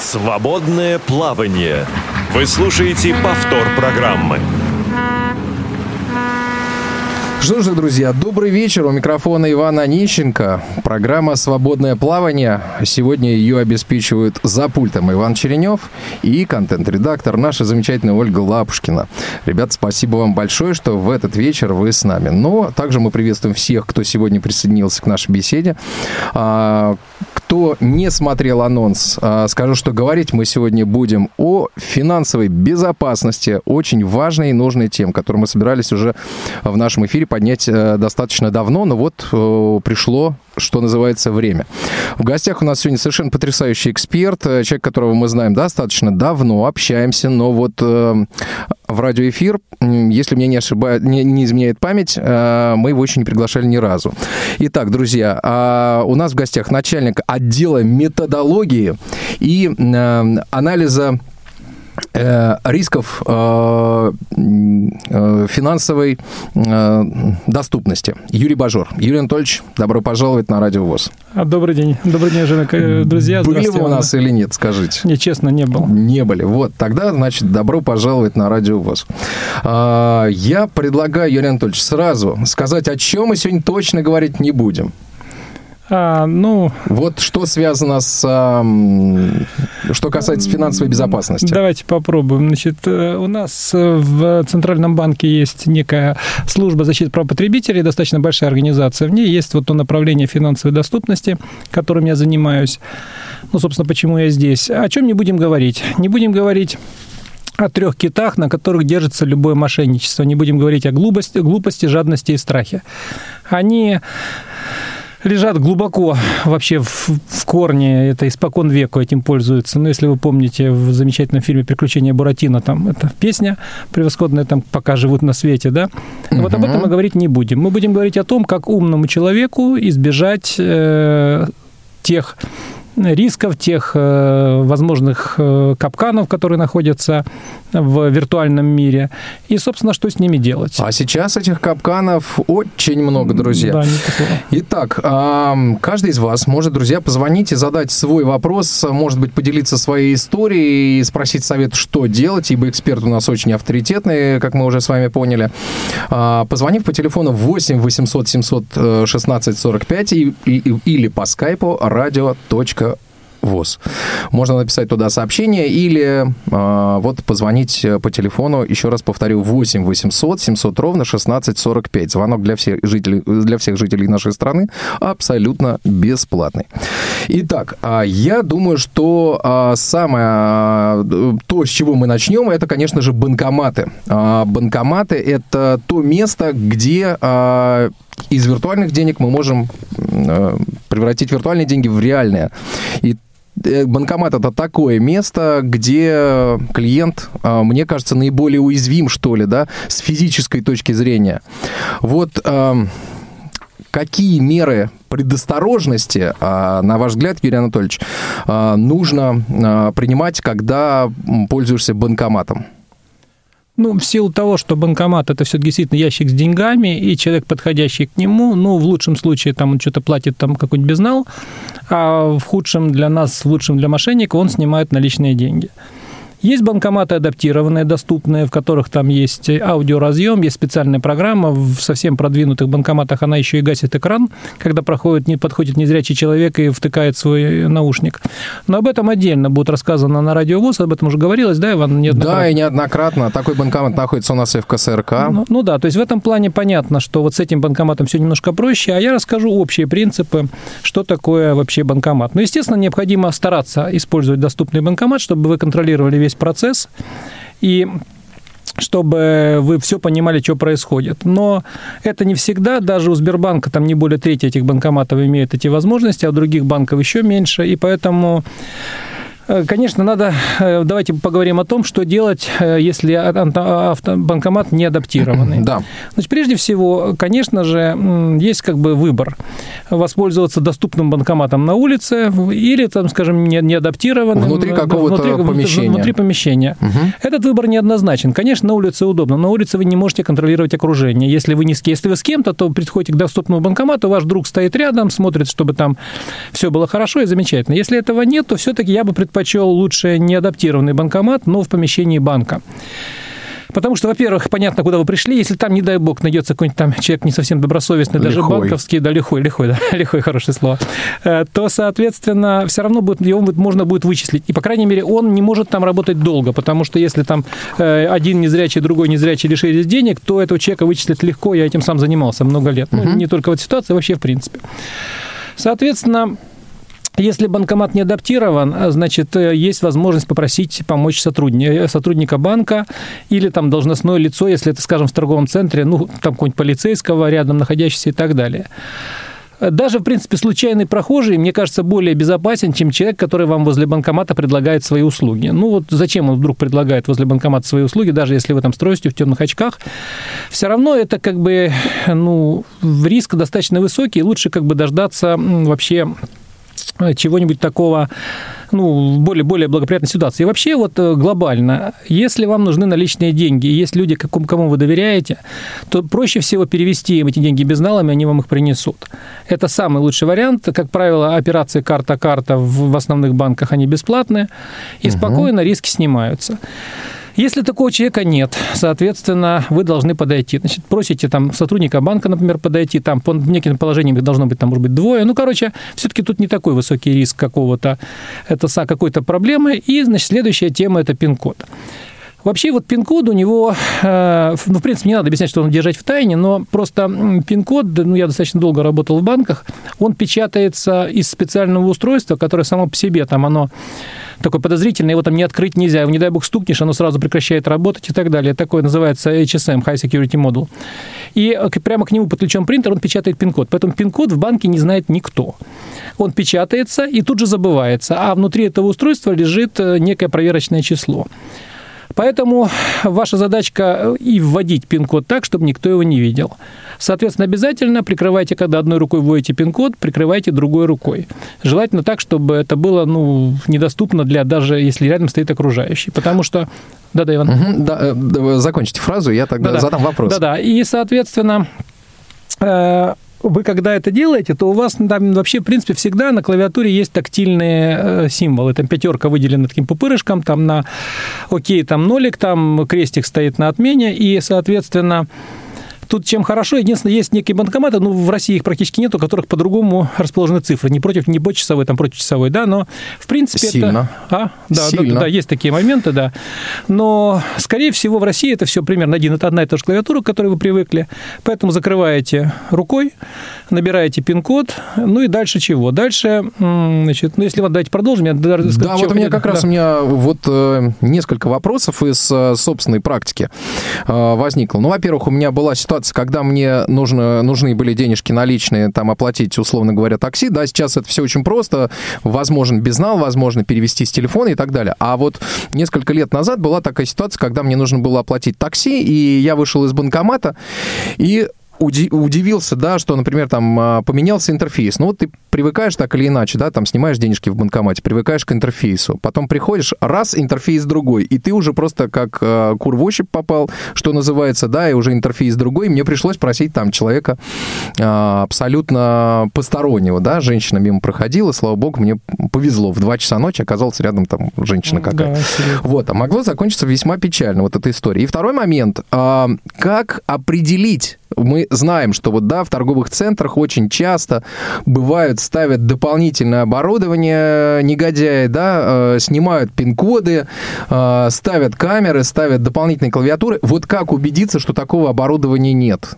Свободное плавание. Вы слушаете повтор программы. Что же, друзья, добрый вечер. У микрофона Ивана Онищенко. Программа «Свободное плавание». Сегодня ее обеспечивают за пультом Иван Черенев и контент-редактор наша замечательная Ольга Лапушкина. Ребят, спасибо вам большое, что в этот вечер вы с нами. Но также мы приветствуем всех, кто сегодня присоединился к нашей беседе. Кто не смотрел анонс, а, скажу, что говорить мы сегодня будем о финансовой безопасности, очень важной и нужной тем, которую мы собирались уже в нашем эфире поднять э, достаточно давно, но вот э, пришло что называется, время. В гостях у нас сегодня совершенно потрясающий эксперт, э, человек, которого мы знаем достаточно давно, общаемся, но вот э, в радиоэфир, если мне не, ошибает, не, не изменяет память, э, мы его еще не приглашали ни разу. Итак, друзья, э, у нас в гостях начальник отдела методологии и э, анализа рисков э, э, финансовой доступности. Юрий Бажор. Юрий Анатольевич, добро пожаловать на Радио ВОЗ. А, добрый день. Добрый день, Женя, друзья. Были вы у нас или нет, скажите? Не, честно, не был. Не были. Вот, тогда, значит, добро пожаловать на Радио ВОЗ. А, я предлагаю, Юрий Анатольевич, сразу сказать, о чем мы сегодня точно говорить не будем. А, ну... Вот что связано с... А, что касается финансовой безопасности. Давайте попробуем. Значит, э, у нас в Центральном банке есть некая служба защиты прав потребителей, достаточно большая организация. В ней есть вот то направление финансовой доступности, которым я занимаюсь. Ну, собственно, почему я здесь. О чем не будем говорить? Не будем говорить о трех китах, на которых держится любое мошенничество. Не будем говорить о глупости, глупости жадности и страхе. Они лежат глубоко вообще в, в корне, это испокон веку этим пользуются. Но если вы помните в замечательном фильме «Приключения Буратино», там эта песня превосходная, там «Пока живут на свете», да? Угу. Вот об этом мы говорить не будем. Мы будем говорить о том, как умному человеку избежать э, тех рисков, тех э, возможных э, капканов, которые находятся в виртуальном мире, и, собственно, что с ними делать. А сейчас этих капканов очень много, друзья. Да, Итак, каждый из вас может, друзья, позвонить и задать свой вопрос, может быть, поделиться своей историей и спросить совет, что делать, ибо эксперт у нас очень авторитетный, как мы уже с вами поняли. А, позвонив по телефону 8 800 716 45 или по скайпу radio.com ВОЗ. Можно написать туда сообщение или э, вот позвонить по телефону, еще раз повторю, 8 800 700 ровно 1645. Звонок для всех жителей, для всех жителей нашей страны абсолютно бесплатный. Итак, э, я думаю, что э, самое, э, то, с чего мы начнем, это, конечно же, банкоматы. Э, банкоматы – это то место, где э, из виртуальных денег мы можем э, превратить виртуальные деньги в реальные. И Э, банкомат это такое место, где клиент, а, мне кажется, наиболее уязвим, что ли, да, с физической точки зрения. Вот какие меры предосторожности, а, на ваш взгляд, Юрий Анатольевич, а, нужно принимать, когда пользуешься банкоматом? Ну, в силу того, что банкомат это все действительно ящик с деньгами, и человек, подходящий к нему, ну, в лучшем случае, там он что-то платит там какой-нибудь безнал, а в худшем для нас, в лучшем для мошенника, он снимает наличные деньги. Есть банкоматы адаптированные, доступные, в которых там есть аудиоразъем, есть специальная программа. В совсем продвинутых банкоматах она еще и гасит экран, когда проходит, не подходит незрячий человек и втыкает свой наушник. Но об этом отдельно будет рассказано на радио ВОЗ, об этом уже говорилось, да, Иван? Неоднократно? Да, и неоднократно. Такой банкомат находится у нас и в КСРК. Ну, ну да, то есть в этом плане понятно, что вот с этим банкоматом все немножко проще, а я расскажу общие принципы, что такое вообще банкомат. Ну, естественно, необходимо стараться использовать доступный банкомат, чтобы вы контролировали весь весь процесс, и чтобы вы все понимали, что происходит. Но это не всегда, даже у Сбербанка там не более трети этих банкоматов имеют эти возможности, а у других банков еще меньше, и поэтому конечно, надо, э, давайте поговорим о том, что делать, э, если банкомат не адаптированный. Да. Значит, прежде всего, конечно же, есть как бы выбор. Воспользоваться доступным банкоматом на улице или, там, скажем, не, не адаптированным. Внутри какого-то внутри, помещения. Внутри помещения. Угу. Этот выбор неоднозначен. Конечно, на улице удобно. На улице вы не можете контролировать окружение. Если вы не с, если вы с кем-то, то приходите к доступному банкомату, ваш друг стоит рядом, смотрит, чтобы там все было хорошо и замечательно. Если этого нет, то все-таки я бы предпочел лучше не адаптированный банкомат, но в помещении банка. Потому что, во-первых, понятно, куда вы пришли. Если там, не дай бог, найдется какой-нибудь там человек не совсем добросовестный, лихой. даже банковский, да, лихой, лихой, да, лихой, хорошее слово, э, то, соответственно, все равно будет, его можно будет вычислить. И, по крайней мере, он не может там работать долго, потому что если там э, один незрячий, другой незрячий лишились денег, то этого человека вычислить легко. Я этим сам занимался много лет. Ну, не только в этой ситуации, вообще в принципе. Соответственно, если банкомат не адаптирован, значит, э, есть возможность попросить помочь сотрудника, э, сотрудника банка или там должностное лицо, если это, скажем, в торговом центре, ну, там какого-нибудь полицейского рядом находящегося и так далее. Даже, в принципе, случайный прохожий, мне кажется, более безопасен, чем человек, который вам возле банкомата предлагает свои услуги. Ну вот зачем он вдруг предлагает возле банкомата свои услуги, даже если вы там строите в темных очках, все равно это как бы, ну, риск достаточно высокий, лучше как бы дождаться вообще Э, чего-нибудь такого, ну, более, более благоприятной ситуации. И вообще вот э, глобально, если вам нужны наличные деньги, и есть люди, кому, кому вы доверяете, то проще всего перевести им эти деньги безналами, они вам их принесут. Это самый лучший вариант. Как правило, операции карта-карта в, в основных банках, они бесплатные, и угу. спокойно риски снимаются. Если такого человека нет, соответственно, вы должны подойти. Значит, просите там сотрудника банка, например, подойти, там по неким положениям их должно быть, там, может быть, двое. Ну, короче, все-таки тут не такой высокий риск какого-то, это какой-то проблемы. И, значит, следующая тема – это пин-код. Вообще вот пин-код у него, э, ну, в принципе, не надо объяснять, что он держать в тайне, но просто пин-код, ну, я достаточно долго работал в банках, он печатается из специального устройства, которое само по себе, там оно такой подозрительный, его там не открыть нельзя, его, не дай бог, стукнешь, оно сразу прекращает работать и так далее. Такое называется HSM, High Security Model. И прямо к нему подключен принтер, он печатает пин-код. Поэтому пин-код в банке не знает никто. Он печатается и тут же забывается, а внутри этого устройства лежит э, некое проверочное число. Поэтому ваша задачка э, и вводить пин-код так, чтобы никто его не видел. Соответственно, обязательно прикрывайте, когда одной рукой вводите пин-код, прикрывайте другой рукой. Желательно так, чтобы это было ну, недоступно для даже если рядом стоит окружающий. Потому что... Да-да, Иван. Угу, да, э, закончите фразу, я тогда Да-да. задам вопрос. Да-да, и, соответственно, э, вы когда это делаете, то у вас там вообще, в принципе, всегда на клавиатуре есть тактильные э, символы. Там пятерка выделена таким пупырышком, там на окей, там нолик, там крестик стоит на отмене, и, соответственно, Тут чем хорошо, единственное, есть некие банкоматы, ну, в России их практически нет, у которых по-другому расположены цифры. Не против, не по часовой, там против часовой, да, но в принципе Сильно. это... А? Да, Сильно. Да, да, есть такие моменты, да. Но, скорее всего, в России это все примерно один, это одна и та же клавиатура, к которой вы привыкли. Поэтому закрываете рукой, набираете пин-код, ну и дальше чего? Дальше, значит, ну, если вот давайте продолжим. Я да, да вот у меня как да. раз у меня вот э, несколько вопросов из э, собственной практики э, возникло. Ну, во-первых, у меня была ситуация, ситуация, когда мне нужно, нужны были денежки наличные, там, оплатить, условно говоря, такси, да, сейчас это все очень просто, возможен безнал, возможно перевести с телефона и так далее. А вот несколько лет назад была такая ситуация, когда мне нужно было оплатить такси, и я вышел из банкомата, и удивился, да, что, например, там а, поменялся интерфейс. Ну вот ты привыкаешь так или иначе, да, там снимаешь денежки в банкомате, привыкаешь к интерфейсу. Потом приходишь, раз, интерфейс другой, и ты уже просто как э, кур в ощупь попал, что называется, да, и уже интерфейс другой. Мне пришлось просить там человека э, абсолютно постороннего, да, женщина мимо проходила, слава богу, мне повезло. В 2 часа ночи оказалась рядом там женщина какая-то. Да, вот, а могло закончиться весьма печально вот эта история. И второй момент, э, как определить мы знаем, что вот, да, в торговых центрах очень часто бывают, ставят дополнительное оборудование негодяи, да, э, снимают пин-коды, э, ставят камеры, ставят дополнительные клавиатуры. Вот как убедиться, что такого оборудования нет?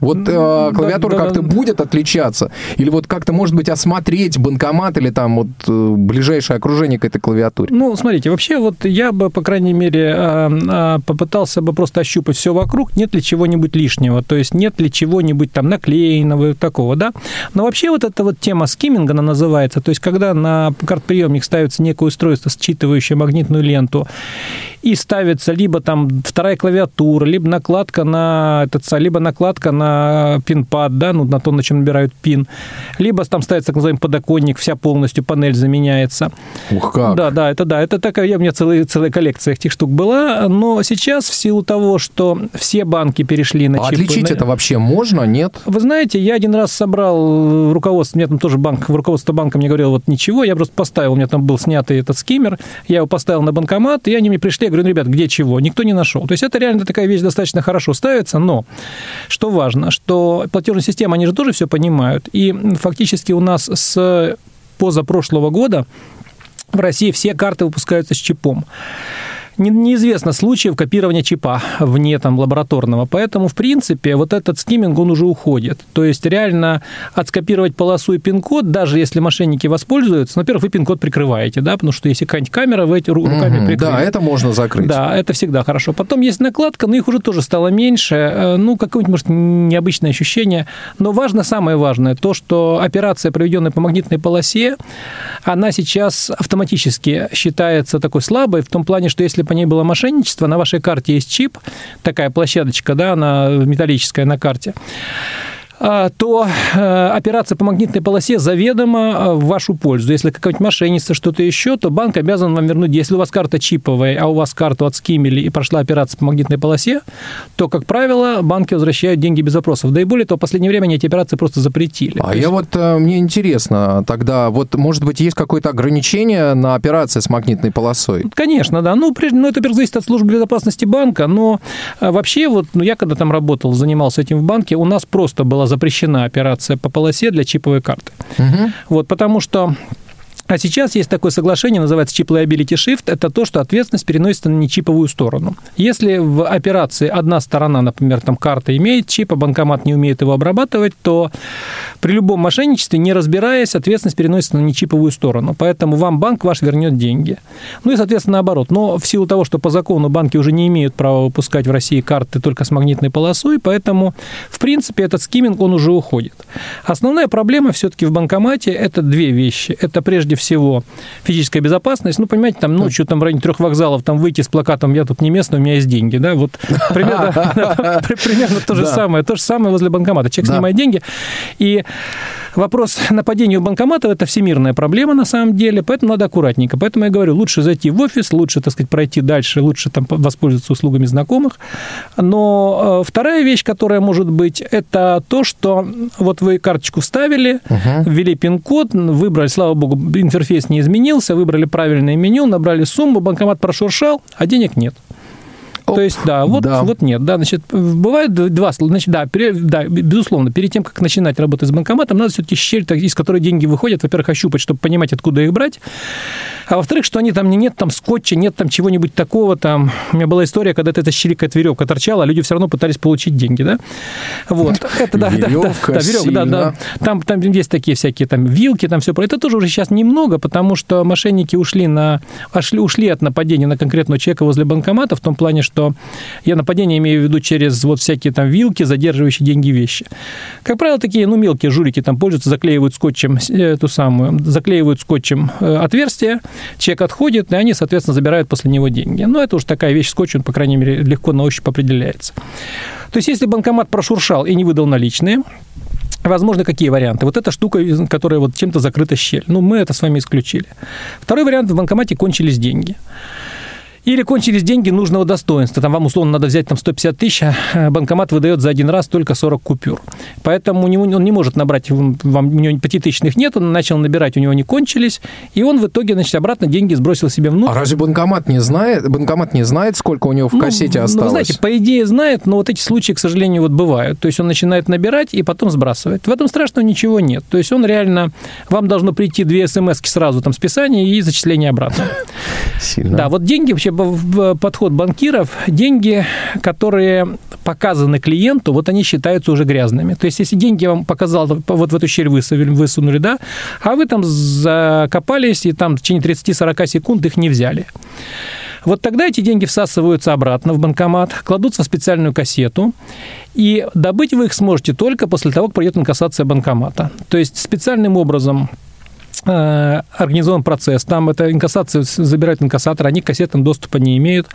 Вот э, клавиатура да, как-то да. будет отличаться? Или вот как-то, может быть, осмотреть банкомат или там вот э, ближайшее окружение к этой клавиатуре? Ну, смотрите, вообще вот я бы, по крайней мере, а, а, попытался бы просто ощупать все вокруг, нет ли чего-нибудь лишнего, то есть нет ли чего-нибудь там наклеенного такого, да. Но вообще вот эта вот тема скимминга, она называется, то есть когда на картприемник ставится некое устройство, считывающее магнитную ленту, и ставится либо там вторая клавиатура, либо накладка на этот, либо накладка на пин-пад, да, ну, на то, на чем набирают пин, либо там ставится так называемый подоконник, вся полностью панель заменяется. Ух как! Да, да, это да, это такая, у меня целая, целая коллекция этих штук была, но сейчас в силу того, что все банки перешли на А чипы... отличить на- это вообще можно, нет? Вы знаете, я один раз собрал руководство, мне там тоже банк, руководство банка мне говорило, вот ничего, я просто поставил, у меня там был снятый этот скиммер, я его поставил на банкомат, и они мне пришли, говорю, ну, ребят, где чего? Никто не нашел. То есть это реально такая вещь достаточно хорошо ставится, но что важно, что платежные системы, они же тоже все понимают, и фактически у нас с позапрошлого года в России все карты выпускаются с чипом. Не- Неизвестно случаев копирования чипа вне там, лабораторного, поэтому, в принципе, вот этот скимминг, он уже уходит. То есть реально отскопировать полосу и пин-код, даже если мошенники воспользуются, ну, во-первых, вы пин-код прикрываете, да, потому что если какая-нибудь камера, вы эти ру- руками Мгм, прикрыли. Да, это можно закрыть. Да, это всегда хорошо. Потом есть накладка, но их уже тоже стало меньше. Э, Ну, какое-нибудь, может, необычное ощущение. Но важно, самое важное, то, что операция, проведенная по магнитной полосе, она сейчас автоматически считается такой слабой, в том плане, что если по ней было мошенничество, на вашей карте есть чип, такая площадочка, да, она металлическая на карте, то э, операция по магнитной полосе заведомо э, в вашу пользу. Если какое-нибудь мошенничество, что-то еще, то банк обязан вам вернуть. Если у вас карта чиповая, а у вас карту отскимили и прошла операция по магнитной полосе, то, как правило, банки возвращают деньги без вопросов. Да и более того, в последнее время они эти операции просто запретили. А То я есть- вот, э, мне интересно, тогда вот, может быть, есть какое-то ограничение на операции с магнитной полосой? Конечно, да. Ну, прежде, ну, это, во-первых, зависит от службы безопасности банка, но а, вообще, вот, ну, я когда там работал, занимался этим в банке, у нас просто была запрещена операция по полосе для чиповой карты. Мгм. Вот, потому что а сейчас есть такое соглашение, называется Chip Liability Shift. Это то, что ответственность переносится на нечиповую сторону. Если в операции одна сторона, например, там карта имеет чип, а банкомат не умеет его обрабатывать, то при любом мошенничестве, не разбираясь, ответственность переносится на нечиповую сторону. Поэтому вам банк ваш вернет деньги. Ну и, соответственно, наоборот. Но в силу того, что по закону банки уже не имеют права выпускать в России карты только с магнитной полосой, поэтому, в принципе, этот скимминг, он уже уходит. Основная проблема все-таки в банкомате – это две вещи. Это прежде всего физическая безопасность. Ну, понимаете, там ночью там в районе трех вокзалов там выйти с плакатом «Я тут не местный, у меня есть деньги». Да? Вот примерно, то же самое. То же самое возле банкомата. Человек снимает деньги, и вопрос нападения у банкоматов – это всемирная проблема на самом деле, поэтому надо аккуратненько. Поэтому я говорю, лучше зайти в офис, лучше, так сказать, пройти дальше, лучше там воспользоваться услугами знакомых. Но э, вторая вещь, которая может быть, это то, что вот вы карточку вставили, ввели пин-код, выбрали, слава богу, интерфейс не изменился, выбрали правильное меню, набрали сумму, банкомат прошуршал, а денег нет. То есть, да, вот, да. вот нет, да, значит, бывает два, значит, да, пере- да, безусловно, перед тем, как начинать работать с банкоматом, надо все-таки щель, из которой деньги выходят, во-первых, ощупать, чтобы понимать, откуда их брать, а во-вторых, что они там, не- нет там скотча, нет там чего-нибудь такого, там, у меня была история, когда эта щель, какая-то веревка торчала, а люди все равно пытались получить деньги, да, вот, это, да, да, да, Веревка да, веревка, да, да, там, там есть такие всякие там вилки, там все про это тоже уже сейчас немного, потому что мошенники ушли на ушли, ушли от нападения на конкретного человека возле банкомата в том плане, что я нападение имею в виду через вот всякие там вилки, задерживающие деньги вещи. Как правило, такие, ну, мелкие жулики там пользуются, заклеивают скотчем э, эту самую, заклеивают скотчем э, отверстие, человек отходит, и они, соответственно, забирают после него деньги. Ну, это уж такая вещь, скотч, он, по крайней мере, легко на ощупь определяется. То есть, если банкомат прошуршал и не выдал наличные, Возможно, какие варианты? Вот эта штука, которая вот чем-то закрыта щель. Ну, мы это с вами исключили. Второй вариант, в банкомате кончились деньги. Или кончились деньги нужного достоинства. Там вам, условно, надо взять там 150 тысяч, а банкомат выдает за один раз только 40 купюр. Поэтому у него, он не может набрать, вам, у него пятитысячных нет, он начал набирать, у него не кончились, и он в итоге, значит, обратно деньги сбросил себе внутрь. А разве банкомат не знает? Банкомат не знает, сколько у него в Ну, кассете ну, осталось? вы знаете, по идее знает, но вот эти случаи, к сожалению, вот бывают. То есть он начинает набирать и потом сбрасывает. В этом страшного ничего нет. То есть он реально... Вам должно прийти две смс сразу, там, списание и зачисление обратно. Сильно. Да, вот деньги, вообще подход банкиров, деньги, которые показаны клиенту, вот они считаются уже грязными. То есть, если деньги вам показал, вот в эту щель высунули, да, а вы там закопались и там в течение 30-40 секунд их не взяли. Вот тогда эти деньги всасываются обратно в банкомат, кладутся в специальную кассету, и добыть вы их сможете только после того, как пройдет инкассация банкомата. То есть специальным образом организован процесс. Там это инкассация забирают инкассатор, они к кассетам доступа не имеют.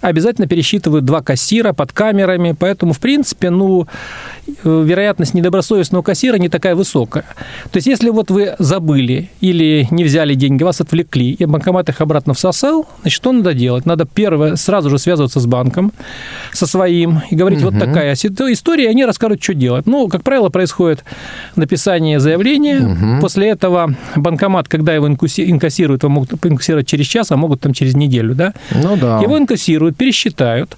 Обязательно пересчитывают два кассира под камерами, поэтому, в принципе, ну, э, вероятность недобросовестного кассира не такая высокая. То есть, если вот вы забыли или не взяли деньги, вас отвлекли, и банкомат их обратно всосал, значит, что надо делать? Надо первое, сразу же связываться с банком, со своим, и говорить, угу. вот такая история, и они расскажут, что делать. Ну, как правило, происходит написание заявления, угу. после этого банкомат, когда его инкассируют, его могут инкассировать через час, а могут там через неделю, да? Ну да. Его инкассируют, пересчитают.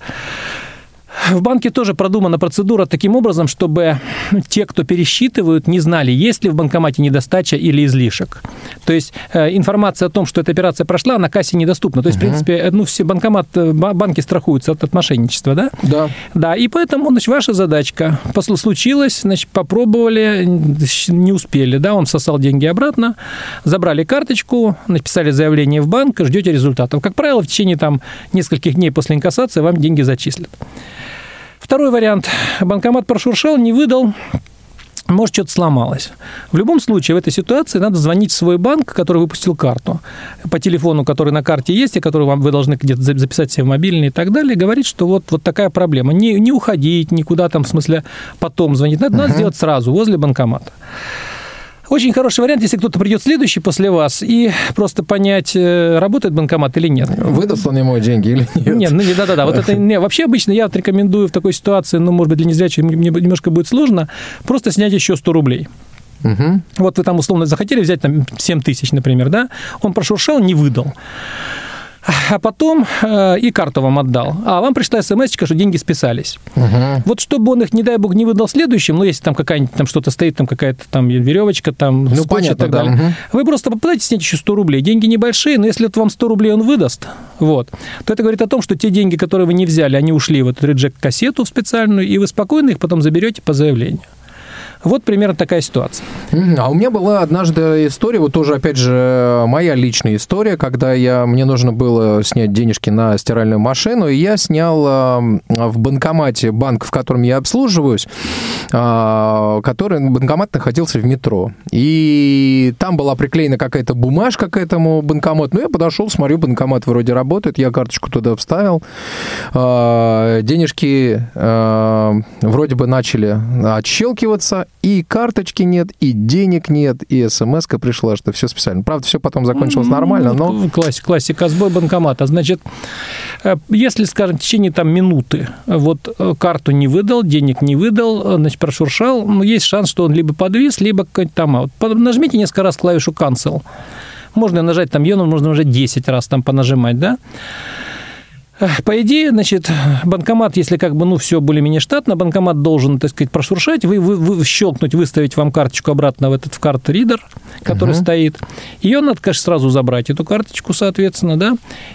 В банке тоже продумана процедура таким образом, чтобы те, кто пересчитывают, не знали, есть ли в банкомате недостача или излишек. То есть э, информация о том, что эта операция прошла, на кассе недоступна. То есть, угу. в принципе, э, ну, все банкомат, э, банки страхуются от, от мошенничества, да? Да. Да, и поэтому, значит, ваша задачка, случилось, значит, попробовали, не успели, да, он сосал деньги обратно, забрали карточку, написали заявление в банк, ждете результатов. Как правило, в течение там нескольких дней после инкассации вам деньги зачислят. Второй вариант. Банкомат прошуршал, не выдал, может, что-то сломалось. В любом случае, в этой ситуации надо звонить в свой банк, который выпустил карту, по телефону, который на карте есть, и который вам, вы должны где-то записать себе в мобильный и так далее, и говорить, что вот, вот такая проблема. Не, не уходить никуда там, в смысле, потом звонить. Надо, uh-huh. надо сделать сразу, возле банкомата. Очень хороший вариант, если кто-то придет следующий после вас и просто понять, э, работает банкомат или нет. Выдаст он ему деньги или нет? Нет, ну, да-да-да. Вот это не, вообще обычно я вот рекомендую в такой ситуации, ну, может быть, для незрячих мне немножко будет сложно, просто снять еще 100 рублей. Угу. Вот вы там условно захотели взять там 7 тысяч, например, да? Он прошуршал, не выдал а потом э, и карту вам отдал. А вам пришла смс что деньги списались. Угу. Вот чтобы он их, не дай бог, не выдал следующим, ну, если там какая-нибудь там что-то стоит, там какая-то там веревочка, там ну, скотч понятно, и так далее. Угу. Вы просто попытайтесь снять еще 100 рублей. Деньги небольшие, но если это вам 100 рублей он выдаст, вот, то это говорит о том, что те деньги, которые вы не взяли, они ушли в эту реджект-кассету специальную, и вы спокойно их потом заберете по заявлению. Вот примерно такая ситуация. А у меня была однажды история, вот тоже, опять же, моя личная история, когда я, мне нужно было снять денежки на стиральную машину, и я снял в банкомате, банк, в котором я обслуживаюсь, а, который банкомат находился в метро. И там была приклеена какая-то бумажка к этому банкомату. Ну, я подошел, смотрю, банкомат вроде работает, я карточку туда вставил. А, денежки вроде бы начали отщелкиваться, и карточки нет, и денег нет, и смс пришла, что все специально. Правда, все потом закончилось нормально, но... Классика, классика, сбой банкомата. Значит, э, если, скажем, в течение там минуты вот э, карту не выдал, денег не выдал, э, значит, прошуршал, ну, есть шанс, что он либо подвис, либо какой-то там... Вот нажмите несколько раз клавишу cancel. Можно нажать там ее, можно нажать 10 раз там понажимать, да? По идее, значит, банкомат, если как бы, ну, все более-менее штатно, банкомат должен, так сказать, прошуршать, вы, вы, вы щелкнуть, выставить вам карточку обратно в этот в карт-ридер, который uh-huh. стоит. Ее надо, конечно, сразу забрать, эту карточку, соответственно, да,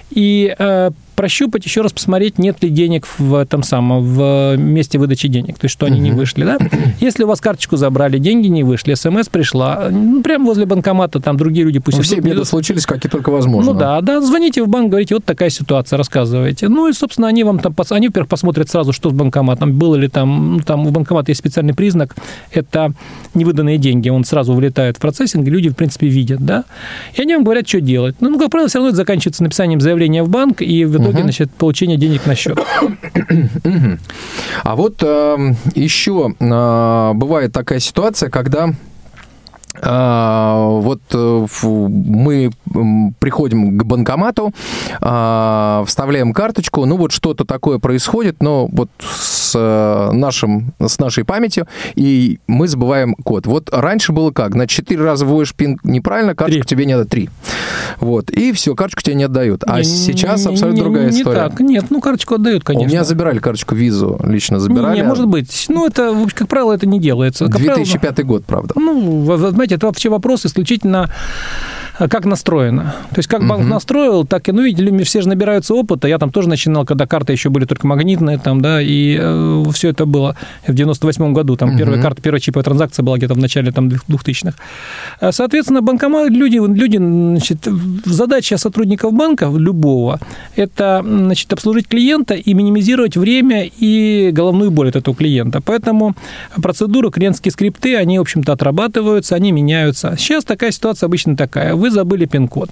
и э, прощупать, еще раз посмотреть, нет ли денег в этом самом, в месте выдачи денег, то есть что они не вышли, да. Если у вас карточку забрали, деньги не вышли, смс пришла, ну, прямо возле банкомата, там другие люди пусть... Ну, все беды случились, какие только возможно. Ну да, да, звоните в банк, говорите, вот такая ситуация, рассказывайте. Ну и, собственно, они вам там, они, во-первых, посмотрят сразу, что с банкоматом, было ли там, ну, там у банкомата есть специальный признак, это невыданные деньги, он сразу вылетает в процессинг, люди, в принципе, видят, да. И они вам говорят, что делать. Ну, как правило, все равно это заканчивается написанием заявления в банк, и в итоге, угу. значит, получение денег на счет. А вот э, еще э, бывает такая ситуация, когда вот э, мы приходим к банкомату, а, вставляем карточку, ну вот что-то такое происходит, но вот с, э, нашим, с нашей памятью, и мы забываем код. Вот раньше было как? На 4 раза вводишь пин неправильно, карточку 3. тебе не надо 3. Вот, и все, карточку тебе не отдают. А не, сейчас абсолютно не, другая не история. так, нет, ну карточку отдают, конечно. У меня забирали карточку визу, лично забирали. Не, не может быть. Ну, это, как правило, это не делается. Как 2005 правило, год, правда. Ну, знаете, это вообще вопрос исключительно как настроено. То есть, как банк угу. настроил, так и, ну, видите, все же набираются опыта. Я там тоже начинал, когда карты еще были только магнитные, там, да, и э, все это было в 98 году. Там угу. первая карта, первая чиповая транзакция была где-то в начале там 2000-х. А, соответственно, банкомат, люди, люди значит, задача сотрудников банка любого – это значит, обслужить клиента и минимизировать время и головную боль от этого клиента. Поэтому процедуры, клиентские скрипты, они, в общем-то, отрабатываются, они меняются. Сейчас такая ситуация обычно такая. Вы забыли пин-код.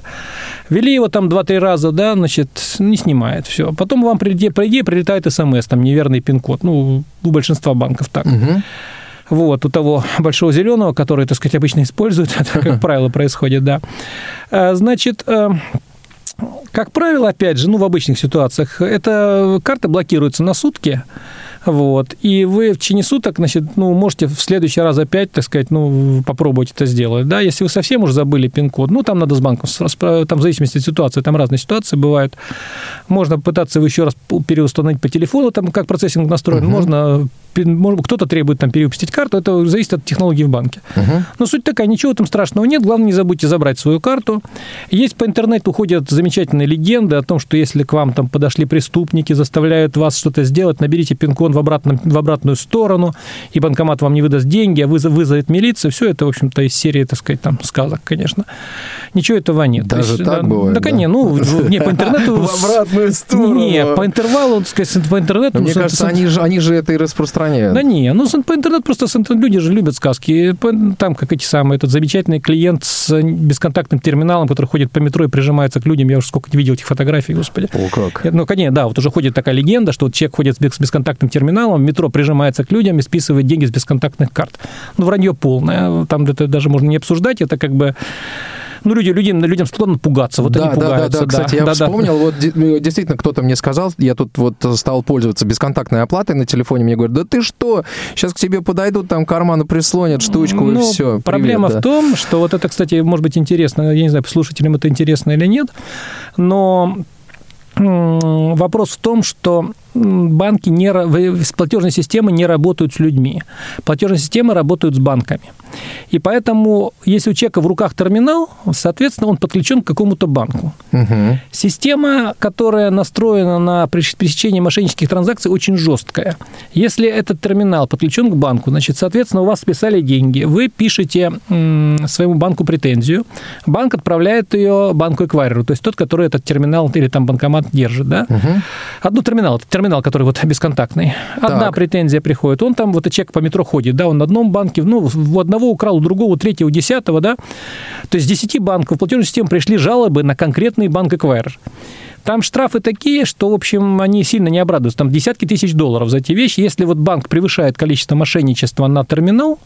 Ввели его там 2-3 раза, да, значит, не снимает, все. Потом вам, по идее, прилетает смс, там, неверный пин-код. Ну, у большинства банков так. Угу. Вот, у того большого зеленого, который, так сказать, обычно используют, это, как правило, происходит, да. А, значит, э, как правило, опять же, ну, в обычных ситуациях, эта карта блокируется на сутки, вот. И вы в течение суток, значит, ну, можете в следующий раз опять, так сказать, ну, попробовать это сделать. Да, если вы совсем уже забыли пин-код, ну, там надо с банком, там в зависимости от ситуации, там разные ситуации бывают. Можно пытаться его еще раз переустановить по телефону, там как процессинг настроен, угу. можно кто-то требует там перевыпустить карту, это зависит от технологии в банке. Угу. Но суть такая, ничего там страшного нет, главное не забудьте забрать свою карту. Есть по интернету ходят замечательные легенды о том, что если к вам там подошли преступники, заставляют вас что-то сделать, наберите пин-код в, обратном, в обратную сторону, и банкомат вам не выдаст деньги, а вызов, вызовет милицию. Все это, в общем-то, из серии, так сказать, там, сказок, конечно. Ничего этого нет. Даже есть, так да, бывает? Да, да? конечно. Ну, не, по интернету... В обратную сторону. Не, по интервалу, так сказать, по интернету... Мне кажется, они же, они же это и распространяют. Да не, ну, по интернету просто люди же любят сказки. Там, как эти самые, этот замечательный клиент с бесконтактным терминалом, который ходит по метро и прижимается к людям. Я уже сколько не видел этих фотографий, господи. О, как? Ну, конечно, да, вот уже ходит такая легенда, что вот человек ходит с бесконтактным терминалом, в метро прижимается к людям и списывает деньги с бесконтактных карт. Ну, вранье полное. Там это даже можно не обсуждать, это как бы ну, люди, людям, людям склонны пугаться, вот да, они да, пугаются. Да, да, кстати, я да, вспомнил, да. вот ну, действительно кто-то мне сказал, я тут вот стал пользоваться бесконтактной оплатой на телефоне, мне говорят, да ты что, сейчас к тебе подойдут, там карману прислонят штучку ну, и все. Проблема привет, в да. том, что вот это, кстати, может быть интересно, я не знаю, слушателям это интересно или нет, но вопрос в том, что банки не, платежные системы не работают с людьми. Платежные системы работают с банками. И поэтому, если у человека в руках терминал, соответственно, он подключен к какому-то банку. Угу. Система, которая настроена на пресечение мошеннических транзакций, очень жесткая. Если этот терминал подключен к банку, значит, соответственно, у вас списали деньги, вы пишете своему банку претензию, банк отправляет ее банку-эквайреру, то есть тот, который этот терминал или там банкомат держит, да? Угу. Одну терминал, терминал, который вот бесконтактный. Одна так. претензия приходит, он там, вот человек по метро ходит, да, он на одном банке, ну, в одного украл, у другого, у третьего, у десятого, да. То есть с 10 банков в платежную систему пришли жалобы на конкретный банк-эквайрер. Там штрафы такие, что, в общем, они сильно не обрадуются. Там десятки тысяч долларов за эти вещи. Если вот банк превышает количество мошенничества на терминал,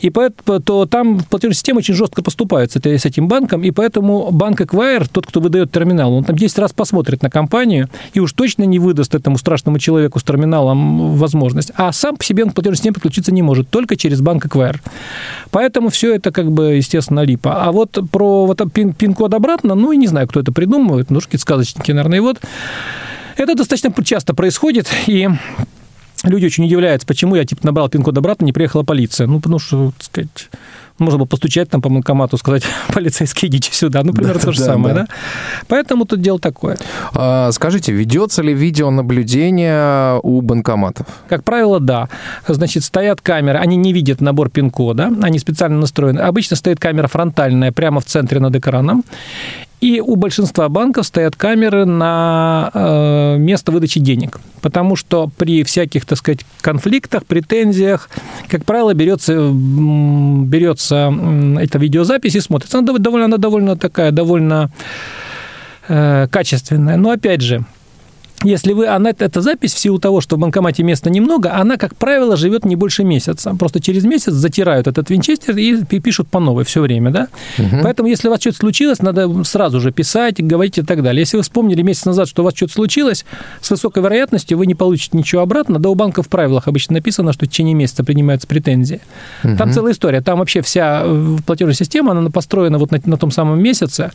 и поэтому, то там платежная система очень жестко поступает с, этим банком, и поэтому банк Эквайр, тот, кто выдает терминал, он там 10 раз посмотрит на компанию и уж точно не выдаст этому страшному человеку с терминалом возможность. А сам по себе он к платежной системе подключиться не может, только через банк Эквайр. Поэтому все это, как бы, естественно, липа. А вот про вот пин- пин-код обратно, ну, и не знаю, кто это придумывает, ну, какие-то сказочники, наверное, и вот это достаточно часто происходит, и люди очень удивляются, почему я, типа, набрал пин-код обратно, не приехала полиция. Ну, потому что, так сказать, можно было постучать там по банкомату, сказать, полицейские, идите сюда. Ну, примерно да, то же да, самое, да. да? Поэтому тут дело такое. А, скажите, ведется ли видеонаблюдение у банкоматов? Как правило, да. Значит, стоят камеры, они не видят набор пин-кода, они специально настроены. Обычно стоит камера фронтальная прямо в центре над экраном, и у большинства банков стоят камеры на э, место выдачи денег, потому что при всяких, так сказать, конфликтах, претензиях, как правило, берется, берется эта видеозапись и смотрится. Она довольно, она довольно такая, довольно э, качественная. Но опять же, если вы, она, эта запись в силу того, что в банкомате места немного, она, как правило, живет не больше месяца. Просто через месяц затирают этот винчестер и пишут по новой все время, да? Угу. Поэтому, если у вас что-то случилось, надо сразу же писать, говорить и так далее. Если вы вспомнили месяц назад, что у вас что-то случилось, с высокой вероятностью вы не получите ничего обратно. Да у банков в правилах обычно написано, что в течение месяца принимаются претензии. Угу. Там целая история. Там вообще вся э, платежная система, она построена вот на, на том самом месяце.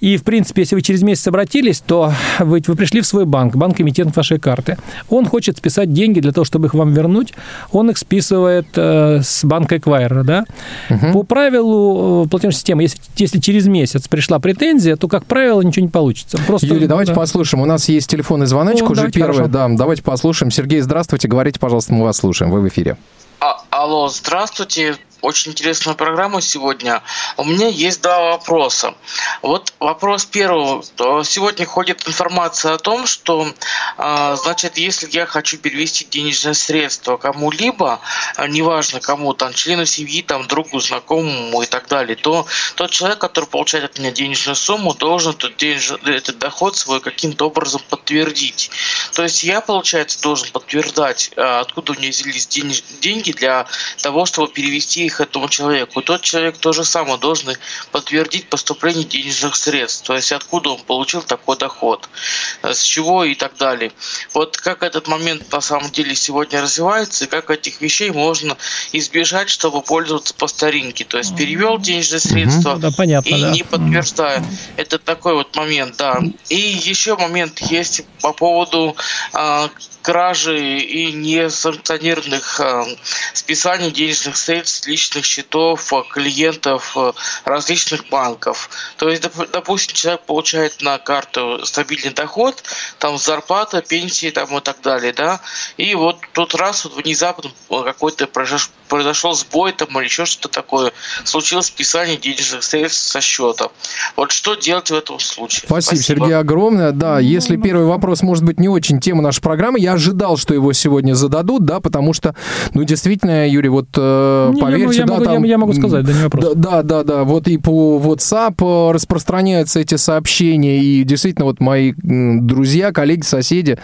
И, в принципе, если вы через месяц обратились, то вы, вы пришли в свой банк, банк эмитент вашей карты. Он хочет списать деньги для того, чтобы их вам вернуть. Он их списывает э, с банка Эквайра, да. Угу. По правилу э, платежной системы, если, если через месяц пришла претензия, то, как правило, ничего не получится. Просто, Юрий, давайте да. послушаем. У нас есть телефонный звоночек О, уже первый. Да, давайте послушаем. Сергей, здравствуйте. Говорите, пожалуйста, мы вас слушаем. Вы в эфире. А, алло, здравствуйте очень интересную программу сегодня. У меня есть два вопроса. Вот вопрос первый. Сегодня ходит информация о том, что, а, значит, если я хочу перевести денежные средства кому-либо, а, неважно кому, там, члену семьи, там, другу, знакомому и так далее, то тот человек, который получает от меня денежную сумму, должен этот, денеж... этот доход свой каким-то образом подтвердить. То есть я, получается, должен подтверждать, а, откуда у меня взялись деньги для того, чтобы перевести их этому человеку. Тот человек тоже самое должен подтвердить поступление денежных средств, то есть откуда он получил такой доход, э, с чего и так далее. Вот как этот момент на самом деле сегодня развивается, и как этих вещей можно избежать, чтобы пользоваться по старинке. То есть перевел денежные средства угу, да, понятно, и да. не подтверждая. Это такой вот момент, да. И еще момент есть по поводу э, кражи и несанкционированных э, списаний денежных средств личных счетов э, клиентов э, различных банков. То есть, допустим, человек получает на карту стабильный доход, там зарплата, пенсии там и так далее, да, и вот тут раз вот внезапно какой-то произошел сбой там или еще что-то такое, случилось списание денежных средств со счета. Вот что делать в этом случае? Спасибо, Спасибо. Сергей, огромное. Да, если первый вопрос может быть не очень тема нашей программы, я ожидал, что его сегодня зададут, да, потому что, ну, действительно, Юрий, вот э, не, поверьте, я, да, могу, там... Я, я могу сказать, да, не вопрос. Да, да, да, вот и по WhatsApp э, распространяются эти сообщения, и действительно, вот мои друзья, коллеги, соседи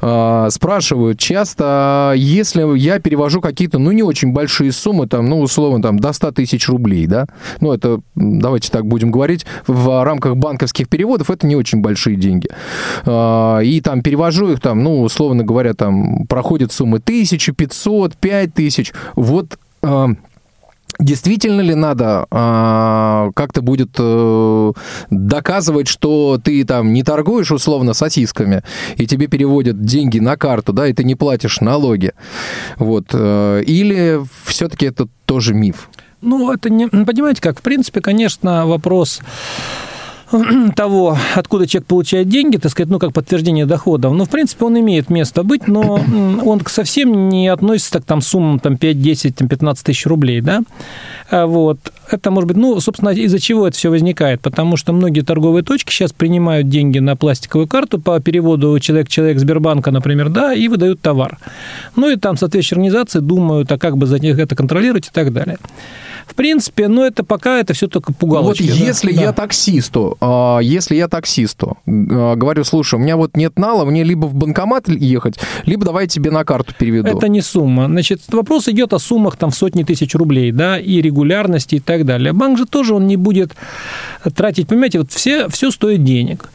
э, спрашивают часто, если я перевожу какие-то, ну, не очень большие суммы, там, ну, условно, там, до 100 тысяч рублей, да, ну, это, давайте так будем говорить, в рамках банковских переводов это не очень большие деньги. Э, и там перевожу их, там, ну, условно говоря, там проходят суммы 1500, 5000. Вот э, Действительно ли надо э, как-то будет э, доказывать, что ты там не торгуешь условно сосисками, и тебе переводят деньги на карту, да, и ты не платишь налоги? Вот. Э, или все-таки это тоже миф? Ну, это не... Понимаете как? В принципе, конечно, вопрос того, откуда человек получает деньги, так сказать, ну, как подтверждение доходов, ну, в принципе, он имеет место быть, но он совсем не относится к там, суммам там, 5, 10, там, 15 тысяч рублей, да, вот. Это может быть, ну, собственно, из-за чего это все возникает? Потому что многие торговые точки сейчас принимают деньги на пластиковую карту по переводу человек-человек Сбербанка, например, да, и выдают товар. Ну, и там соответствующие организации думают, а как бы за них это контролировать и так далее. В принципе, но это пока это все только пугалочки. Вот если да. я таксисту, а, если я таксисту а, говорю, слушай, у меня вот нет нала, мне либо в банкомат ехать, либо давай тебе на карту переведу. Это не сумма. Значит, вопрос идет о суммах там в сотни тысяч рублей, да, и регулярности и так далее. Банк же тоже он не будет тратить, понимаете, вот все, все стоит денег.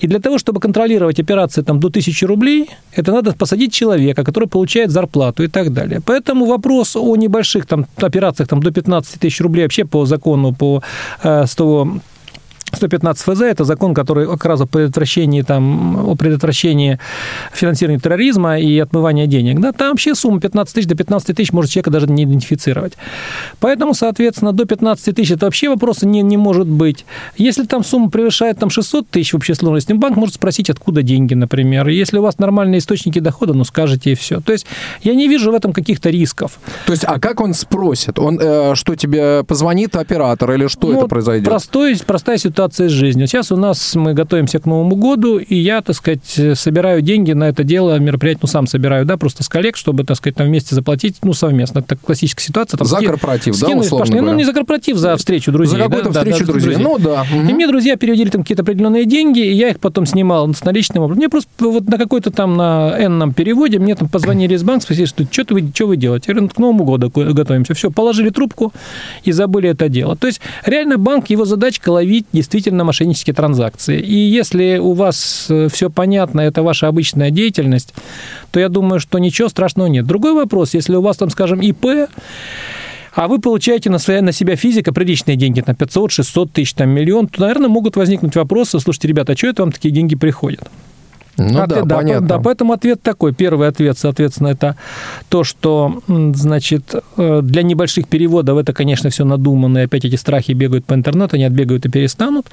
И для того, чтобы контролировать операции там до тысячи рублей, это надо посадить человека, который получает зарплату и так далее. Поэтому вопрос о небольших там операциях там до 15 тысяч рублей вообще по закону, по 100 э, 115 ФЗ – это закон, который как раз о предотвращении, там, о предотвращении финансирования терроризма и отмывания денег. Да, там вообще сумма 15 тысяч до 15 тысяч может человека даже не идентифицировать. Поэтому, соответственно, до 15 тысяч это вообще вопроса не, не может быть. Если там сумма превышает там, 600 тысяч в общей сложности, банк может спросить, откуда деньги, например. Если у вас нормальные источники дохода, ну, скажете и все. То есть я не вижу в этом каких-то рисков. То есть, а как он спросит? Он э, что, тебе позвонит оператор или что ну, это произойдет? Простой, простая ситуация ситуация с жизнью. Сейчас у нас мы готовимся к Новому году, и я, так сказать, собираю деньги на это дело, мероприятие, ну, сам собираю, да, просто с коллег, чтобы, так сказать, там вместе заплатить, ну, совместно. Это классическая ситуация. Там, за корпоратив, да, условно пошли. Ну, не за корпоратив, за встречу друзей. За какую-то да, встречу да, друзей. друзей. Ну, да. Угу. И мне друзья переводили там какие-то определенные деньги, и я их потом снимал с наличным образом. Мне просто вот на какой-то там на N переводе мне там позвонили из банка, спросили, что что вы, что вы делаете? Я говорю, ну, к Новому году готовимся. Все, положили трубку и забыли это дело. То есть, реально банк, его задачка ловить действительно мошеннические транзакции. И если у вас э, все понятно, это ваша обычная деятельность, то я думаю, что ничего страшного нет. Другой вопрос, если у вас там, скажем, ИП, а вы получаете на, свои, на себя физика приличные деньги, на 500, 600 тысяч, там, миллион, то, наверное, могут возникнуть вопросы, слушайте, ребята, а что это вам такие деньги приходят? Ну ответ, да, понятно. Да, поэтому ответ такой. Первый ответ, соответственно, это то, что, значит, э, для небольших переводов это, конечно, все надуманно, и опять эти страхи бегают по интернету, они отбегают и перестанут.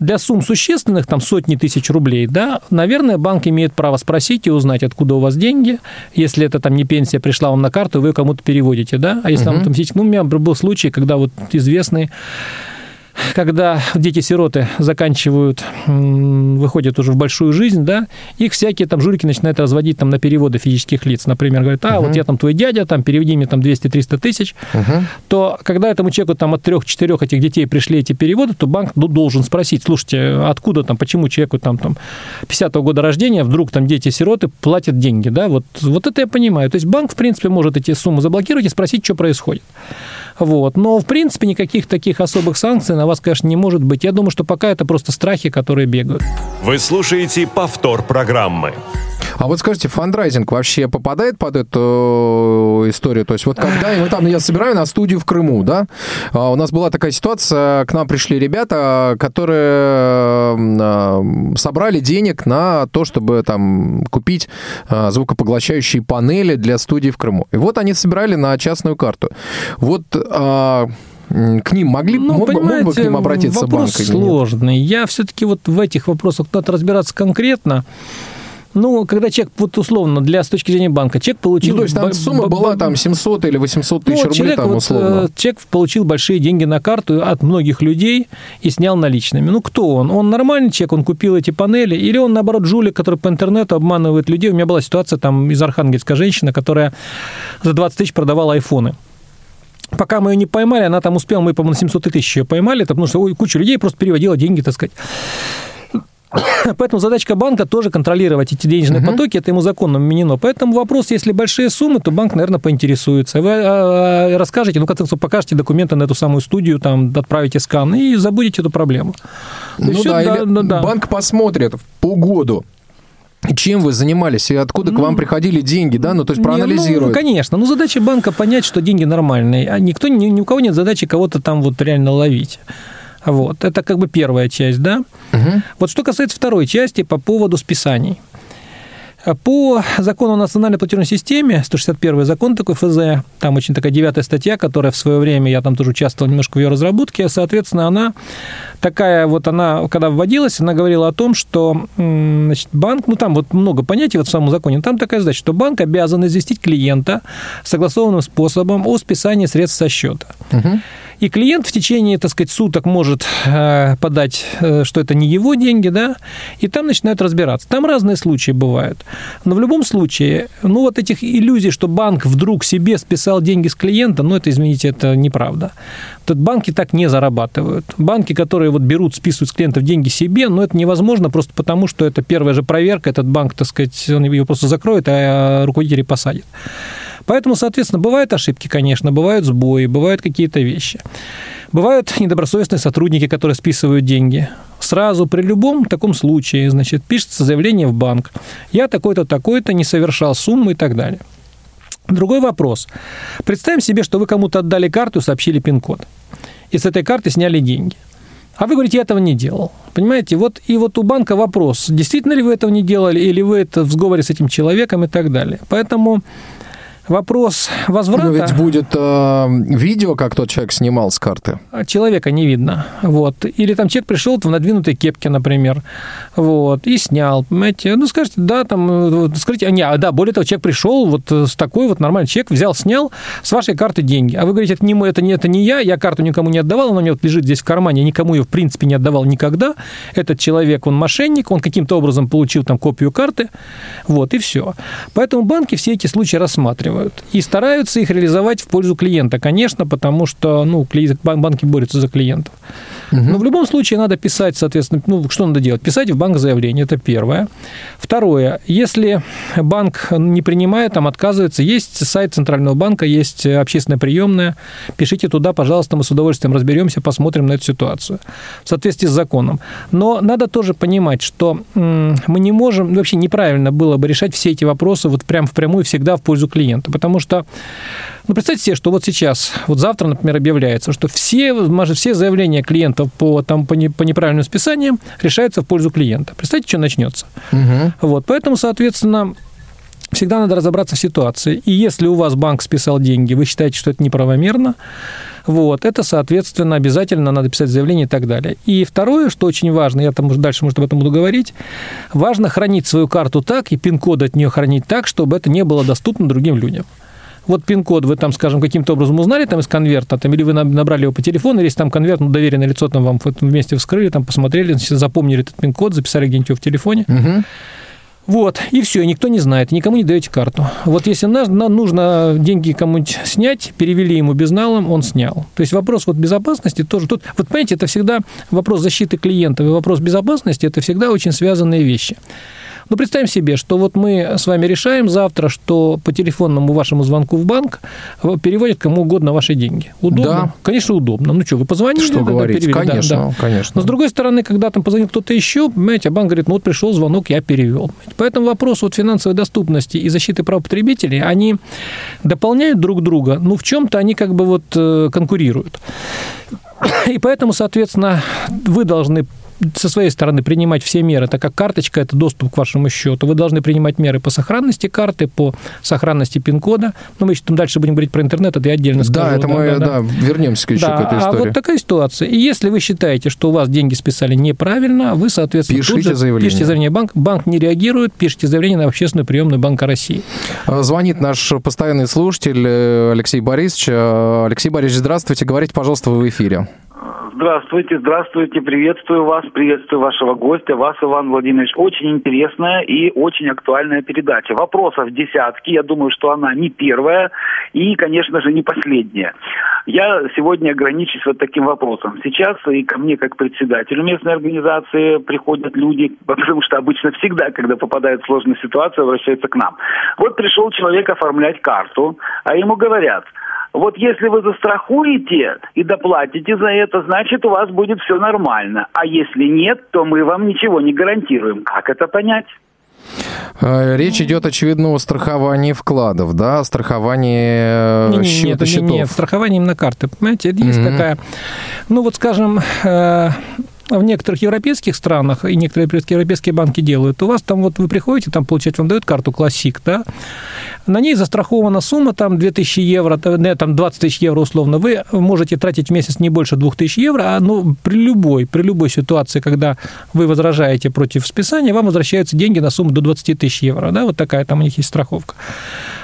Для сумм существенных, там сотни тысяч рублей, да, наверное, банк имеет право спросить и узнать, откуда у вас деньги. Если это там не пенсия пришла вам на карту, вы кому-то переводите, да. А если угу. вам там, ну, у меня был случай, когда вот известный когда дети-сироты заканчивают, выходят уже в большую жизнь, да, их всякие там жулики начинают разводить там на переводы физических лиц. Например, говорят, а, угу. вот я там твой дядя, там переведи мне там 200-300 тысяч. Угу. То когда этому человеку там от трех-четырех этих детей пришли эти переводы, то банк ну, должен спросить, слушайте, откуда там, почему человеку там, там 50-го года рождения вдруг там дети-сироты платят деньги, да, вот, вот это я понимаю. То есть банк, в принципе, может эти суммы заблокировать и спросить, что происходит. Вот. Но, в принципе, никаких таких особых санкций на вас, конечно, не может быть. Я думаю, что пока это просто страхи, которые бегают. Вы слушаете повтор программы. А вот скажите, фандрайзинг вообще попадает под эту историю? То есть вот когда мы там, я собираю на студию в Крыму, да, а у нас была такая ситуация, к нам пришли ребята, которые а, собрали денег на то, чтобы там купить а, звукопоглощающие панели для студии в Крыму. И вот они собирали на частную карту. Вот к ним могли ну, мог, мог бы к ним обратиться вопрос банк? сложный. Я все-таки вот в этих вопросах надо разбираться конкретно. Ну, когда человек, вот условно, для с точки зрения банка, человек получил... Ну, то есть там сумма была там 700 или 800 тысяч ну, рублей, человек, там, условно. Вот, человек получил большие деньги на карту от многих людей и снял наличными. Ну, кто он? Он нормальный человек, он купил эти панели, или он, наоборот, жулик, который по интернету обманывает людей? У меня была ситуация там из Архангельска женщина, которая за 20 тысяч продавала айфоны. Пока мы ее не поймали, она там успела, мы, по-моему, на 700 тысяч ее поймали, потому что ой, куча людей просто переводила деньги, так сказать. Поэтому задачка банка тоже контролировать эти денежные угу. потоки, это ему законно вменено. Поэтому вопрос, если большие суммы, то банк, наверное, поинтересуется. Вы а, а, расскажете, ну, как концов, покажете документы на эту самую студию, там, отправите скан и забудете эту проблему. Ну все, да, да, да, банк посмотрит по году, чем вы занимались и откуда ну, к вам приходили деньги, да, ну то есть проанализируют. Ну, ну, конечно, ну задача банка понять, что деньги нормальные, а никто, ни, ни у кого нет задачи кого-то там вот реально ловить. Вот, это как бы первая часть, да. Угу. Вот что касается второй части по поводу списаний. По закону о национальной платежной системе, 161 закон такой ФЗ, там очень такая девятая статья, которая в свое время, я там тоже участвовал немножко в ее разработке, соответственно, она такая вот, она, когда вводилась, она говорила о том, что значит, банк, ну там вот много понятий вот в самом законе, там такая задача, что банк обязан известить клиента согласованным способом о списании средств со счета. Угу. И клиент в течение, так сказать, суток может э, подать, э, что это не его деньги, да, и там начинают разбираться. Там разные случаи бывают. Но в любом случае, ну вот этих иллюзий, что банк вдруг себе списал деньги с клиента, ну это, извините, это неправда. Тут банки так не зарабатывают. Банки, которые вот берут, списывают с клиентов деньги себе, но ну, это невозможно просто потому, что это первая же проверка, этот банк, так сказать, он его просто закроет, а руководители посадят. Поэтому, соответственно, бывают ошибки, конечно, бывают сбои, бывают какие-то вещи. Бывают недобросовестные сотрудники, которые списывают деньги. Сразу при любом таком случае, значит, пишется заявление в банк. Я такой-то, такой-то не совершал суммы и так далее. Другой вопрос. Представим себе, что вы кому-то отдали карту и сообщили пин-код. И с этой карты сняли деньги. А вы говорите, я этого не делал. Понимаете, вот и вот у банка вопрос, действительно ли вы этого не делали, или вы это в сговоре с этим человеком и так далее. Поэтому Вопрос возврата... Но ведь будет э, видео, как тот человек снимал с карты. А человека не видно. Вот. Или там человек пришел в надвинутой кепке, например, вот, и снял, понимаете. Ну, скажите, да, там, скажите, а, не, а, да, более того, человек пришел вот с такой вот нормальный человек, взял, снял с вашей карты деньги. А вы говорите, это не, это не, это не я, я карту никому не отдавал, она у меня вот лежит здесь в кармане, я никому ее, в принципе, не отдавал никогда. Этот человек, он мошенник, он каким-то образом получил там копию карты, вот, и все. Поэтому банки все эти случаи рассматривают рассматривают. И стараются их реализовать в пользу клиента, конечно, потому что ну, банки борются за клиентов. Угу. Но в любом случае надо писать, соответственно, ну, что надо делать? Писать в банк заявление, это первое. Второе, если банк не принимает, там отказывается, есть сайт Центрального банка, есть общественная приемная, пишите туда, пожалуйста, мы с удовольствием разберемся, посмотрим на эту ситуацию в соответствии с законом. Но надо тоже понимать, что мы не можем, вообще неправильно было бы решать все эти вопросы вот прям впрямую всегда в пользу клиента. Это. Потому что, ну, представьте себе, что вот сейчас, вот завтра, например, объявляется, что все, все заявления клиентов по, там, по, не, по неправильным списаниям решаются в пользу клиента. Представьте, что начнется. Угу. Вот, поэтому, соответственно, всегда надо разобраться в ситуации. И если у вас банк списал деньги, вы считаете, что это неправомерно, вот, это, соответственно, обязательно надо писать заявление и так далее. И второе, что очень важно, я там дальше, может, об этом буду говорить, важно хранить свою карту так и пин-код от нее хранить так, чтобы это не было доступно другим людям вот пин-код вы там, скажем, каким-то образом узнали там из конверта, там, или вы набрали его по телефону, или если там конверт, ну, доверенное лицо там вам вместе вскрыли, там посмотрели, запомнили этот пин-код, записали где-нибудь в телефоне. Угу. Вот, и все, никто не знает, никому не даете карту. Вот если нужно деньги кому-нибудь снять, перевели ему безналом, он снял. То есть вопрос вот безопасности тоже тут, вот понимаете, это всегда вопрос защиты клиентов и вопрос безопасности, это всегда очень связанные вещи. Ну, представим себе, что вот мы с вами решаем завтра, что по телефонному вашему звонку в банк переводят кому угодно ваши деньги. Удобно? Да. Конечно, удобно. Ну что, вы позвонили? Что говорить? Перевели? Конечно, да, да. конечно. Но с другой стороны, когда там позвонил кто-то еще, понимаете, а банк говорит, ну вот пришел звонок, я перевел. Поэтому вопрос вот финансовой доступности и защиты прав потребителей, они дополняют друг друга, ну в чем-то они как бы вот э, конкурируют. И поэтому, соответственно, вы должны со своей стороны принимать все меры, так как карточка – это доступ к вашему счету. Вы должны принимать меры по сохранности карты, по сохранности пин-кода. Но мы еще там дальше будем говорить про интернет, это я отдельно скажу. Да, это мы да, да. вернемся еще да, к этой истории. А вот такая ситуация. И если вы считаете, что у вас деньги списали неправильно, вы, соответственно, пишите тут же заявление. пишите заявление банк. Банк не реагирует, пишите заявление на общественную приемную Банка России. А, звонит наш постоянный слушатель э, Алексей Борисович. А, Алексей Борисович, здравствуйте. Говорите, пожалуйста, вы в эфире. Здравствуйте, здравствуйте, приветствую вас, приветствую вашего гостя, вас, Иван Владимирович. Очень интересная и очень актуальная передача. Вопросов десятки, я думаю, что она не первая и, конечно же, не последняя. Я сегодня ограничусь вот таким вопросом. Сейчас и ко мне, как председателю местной организации, приходят люди, потому что обычно всегда, когда попадают в сложную ситуацию, обращаются к нам. Вот пришел человек оформлять карту, а ему говорят – вот если вы застрахуете и доплатите за это, значит у вас будет все нормально. А если нет, то мы вам ничего не гарантируем. Как это понять? Э, речь идет, очевидно, о страховании вкладов, да, о страховании не, не, счета нет, счетов. Нет, страхование именно карты. Понимаете, есть mm-hmm. такая, ну вот, скажем, э, в некоторых европейских странах, и некоторые европейские банки делают, у вас там вот вы приходите, там, получать, вам дают карту классик, да, на ней застрахована сумма, там, 2000 евро, там, 20 тысяч евро условно, вы можете тратить в месяц не больше 2000 евро, а ну, при любой, при любой ситуации, когда вы возражаете против списания, вам возвращаются деньги на сумму до 20 тысяч евро, да, вот такая там у них есть страховка.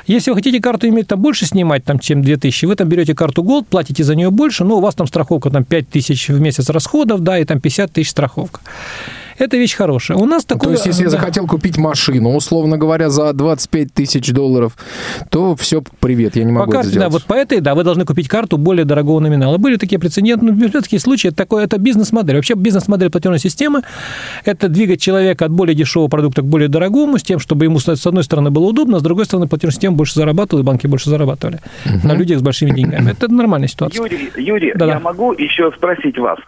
Если вы хотите карту иметь там больше снимать, там, чем 2000, вы там берете карту Gold, платите за нее больше, но у вас там страховка там 5000 в месяц расходов, да, и там 50 тысяч страховка. Это вещь хорошая. У нас такое... То есть, если да. я захотел купить машину, условно говоря, за 25 тысяч долларов, то все, привет, я не могу по карте, это сделать. Да, вот по этой, да, вы должны купить карту более дорогого номинала. Были такие прецеденты, ну, такие случаи, это, такое, это бизнес-модель. Вообще бизнес-модель платежной системы – это двигать человека от более дешевого продукта к более дорогому, с тем, чтобы ему, с одной стороны, было удобно, с другой стороны, платежная система больше зарабатывала, и банки больше зарабатывали угу. на людях с большими деньгами. Это нормальная ситуация. Юрий, Юрий я могу еще спросить вас.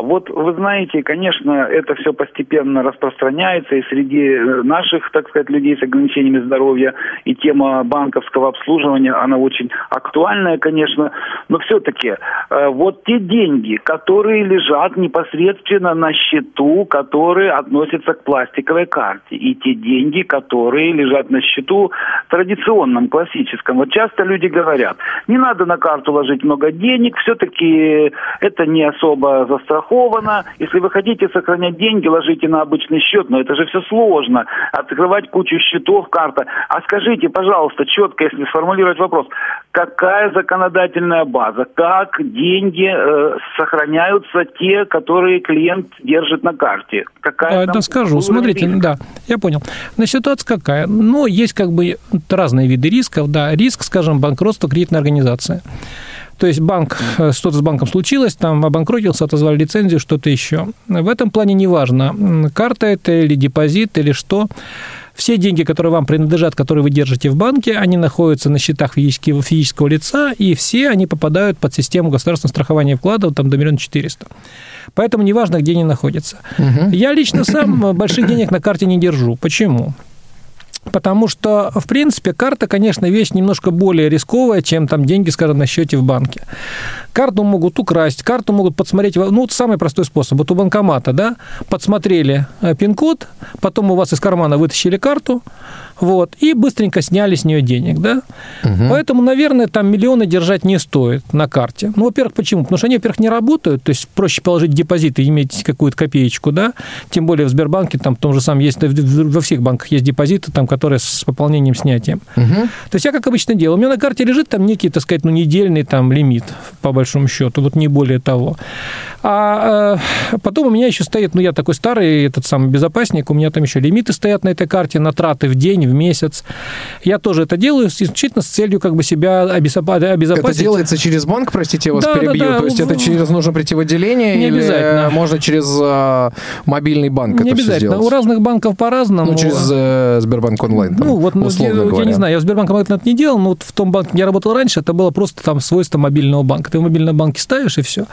Вот вы знаете, конечно, это все постепенно распространяется и среди э, наших, так сказать, людей с ограничениями здоровья, и тема банковского обслуживания, она очень актуальная, конечно, но все-таки э, вот те деньги, которые лежат непосредственно на счету, которые относятся к пластиковой карте, и те деньги, которые лежат на счету традиционном, классическом. Вот часто люди говорят, не надо на карту ложить много денег, все-таки это не особо застраховано, застраховано. Если вы хотите сохранять деньги, ложите на обычный счет, но это же все сложно. Открывать кучу счетов, карта. А скажите, пожалуйста, четко, если сформулировать вопрос, какая законодательная база, как деньги э, сохраняются те, которые клиент держит на карте? Какая да, скажу. Смотрите, риска? да, я понял. На ситуация какая? Ну, есть как бы разные виды рисков. Да, риск, скажем, банкротства кредитной организации. То есть банк, э, что-то с банком случилось, там обанкротился, отозвали лицензию, что-то еще. В этом плане неважно, карта это или депозит, или что. Все деньги, которые вам принадлежат, которые вы держите в банке, они находятся на счетах физического, физического лица, и все они попадают под систему государственного страхования вкладов там, до миллиона четыреста. Поэтому неважно, где они находятся. Угу. Я лично сам больших денег на карте не держу. Почему? Потому что, в принципе, карта, конечно, вещь немножко более рисковая, чем там деньги, скажем, на счете в банке. Карту могут украсть, карту могут подсмотреть. Ну, вот самый простой способ. Вот у банкомата, да, подсмотрели э, пин-код, потом у вас из кармана вытащили карту, вот, и быстренько сняли с нее денег, да. Угу. Поэтому, наверное, там миллионы держать не стоит на карте. Ну, во-первых, почему? Потому что они, во-первых, не работают, то есть проще положить депозит и иметь какую-то копеечку, да, тем более в Сбербанке, там, в том же самом есть, во всех банках есть депозиты, там, которые с пополнением, снятием. Угу. То есть я, как обычно делаю, у меня на карте лежит там некий, так сказать, ну, недельный там лимит, по большому счету, вот не более того. А э, потом у меня еще стоит, ну, я такой старый, этот самый безопасник, у меня там еще лимиты стоят на этой карте, на траты в день, в месяц. Я тоже это делаю исключительно с целью как бы себя обезопасить. Это делается через банк, простите, я вас да, перебью? Да, да. То есть это через нужно прийти в отделение не или обязательно. можно через а, мобильный банк Не это обязательно. У разных банков по-разному. Ну, через э, Сбербанк онлайн. Там, ну, вот, ну, условно я, говоря. я не знаю, я в Сбербанк онлайн это не делал, но вот в том банке, где я работал раньше, это было просто там свойство мобильного банка. Ты в мобильном банке ставишь, и все.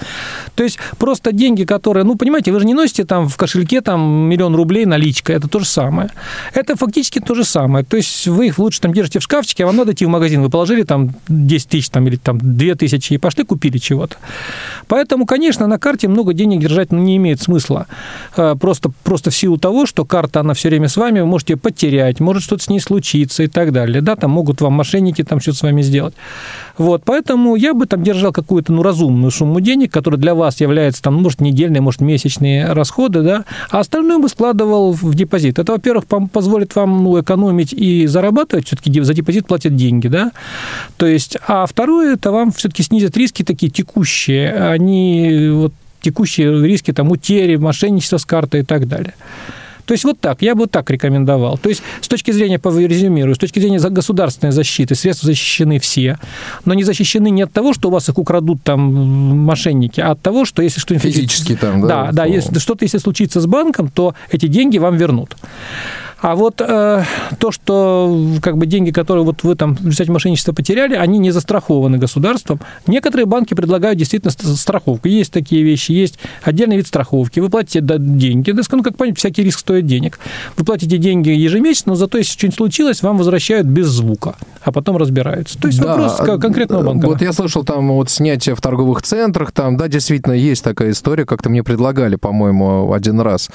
То есть просто деньги, которые, ну, понимаете, вы же не носите там в кошельке там миллион рублей наличка, это то же самое. Это фактически то же самое. То есть вы их лучше там держите в шкафчике, а вам надо идти в магазин, вы положили там 10 тысяч там, или там 2 тысячи и пошли купили чего-то. Поэтому, конечно, на карте много денег держать ну, не имеет смысла. Э, просто, просто в силу того, что карта, она все время с вами, вы можете потерять, может что-то с ней случиться и так далее. Да, там могут вам мошенники там что-то с вами сделать. Вот, поэтому я бы там держал какую-то ну, разумную сумму денег, которая для вас является, там, может, недельные, может, месячные расходы, да, а остальное бы складывал в депозит. Это, во-первых, позволит вам ну, экономить и зарабатывать, все-таки за депозит платят деньги, да, то есть, а второе, это вам все-таки снизит риски такие текущие, они вот текущие риски там утери, мошенничества с картой и так далее. То есть вот так, я бы вот так рекомендовал. То есть с точки зрения, по резюмирую, с точки зрения государственной защиты, средства защищены все, но не защищены не от того, что у вас их украдут там мошенники, а от того, что если что-нибудь... Физически там, да? Да, да, если что-то если случится с банком, то эти деньги вам вернут. А вот э, то, что как бы деньги, которые вот вы там в результате мошенничества потеряли, они не застрахованы государством. Некоторые банки предлагают действительно страховку. Есть такие вещи, есть отдельный вид страховки. Вы платите деньги, да, ну, как понять, всякий риск стоит денег. Вы платите деньги ежемесячно, но зато если что-нибудь случилось, вам возвращают без звука, а потом разбираются. То есть да, вопрос конкретного банка. Вот я слышал там вот снятие в торговых центрах, там, да, действительно есть такая история, как-то мне предлагали, по-моему, один раз.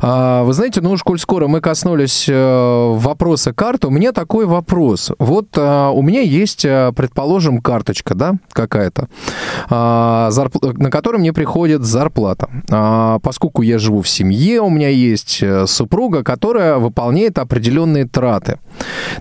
А, вы знаете, ну уж коль скоро мы коснулись э, вопроса карты, у меня такой вопрос. Вот а, у меня есть, э, предположим, карточка, да, какая-то, а, на которой мне приходит зарплата. Поскольку я живу в семье, у меня есть э, супруга, которая выполняет определенные траты.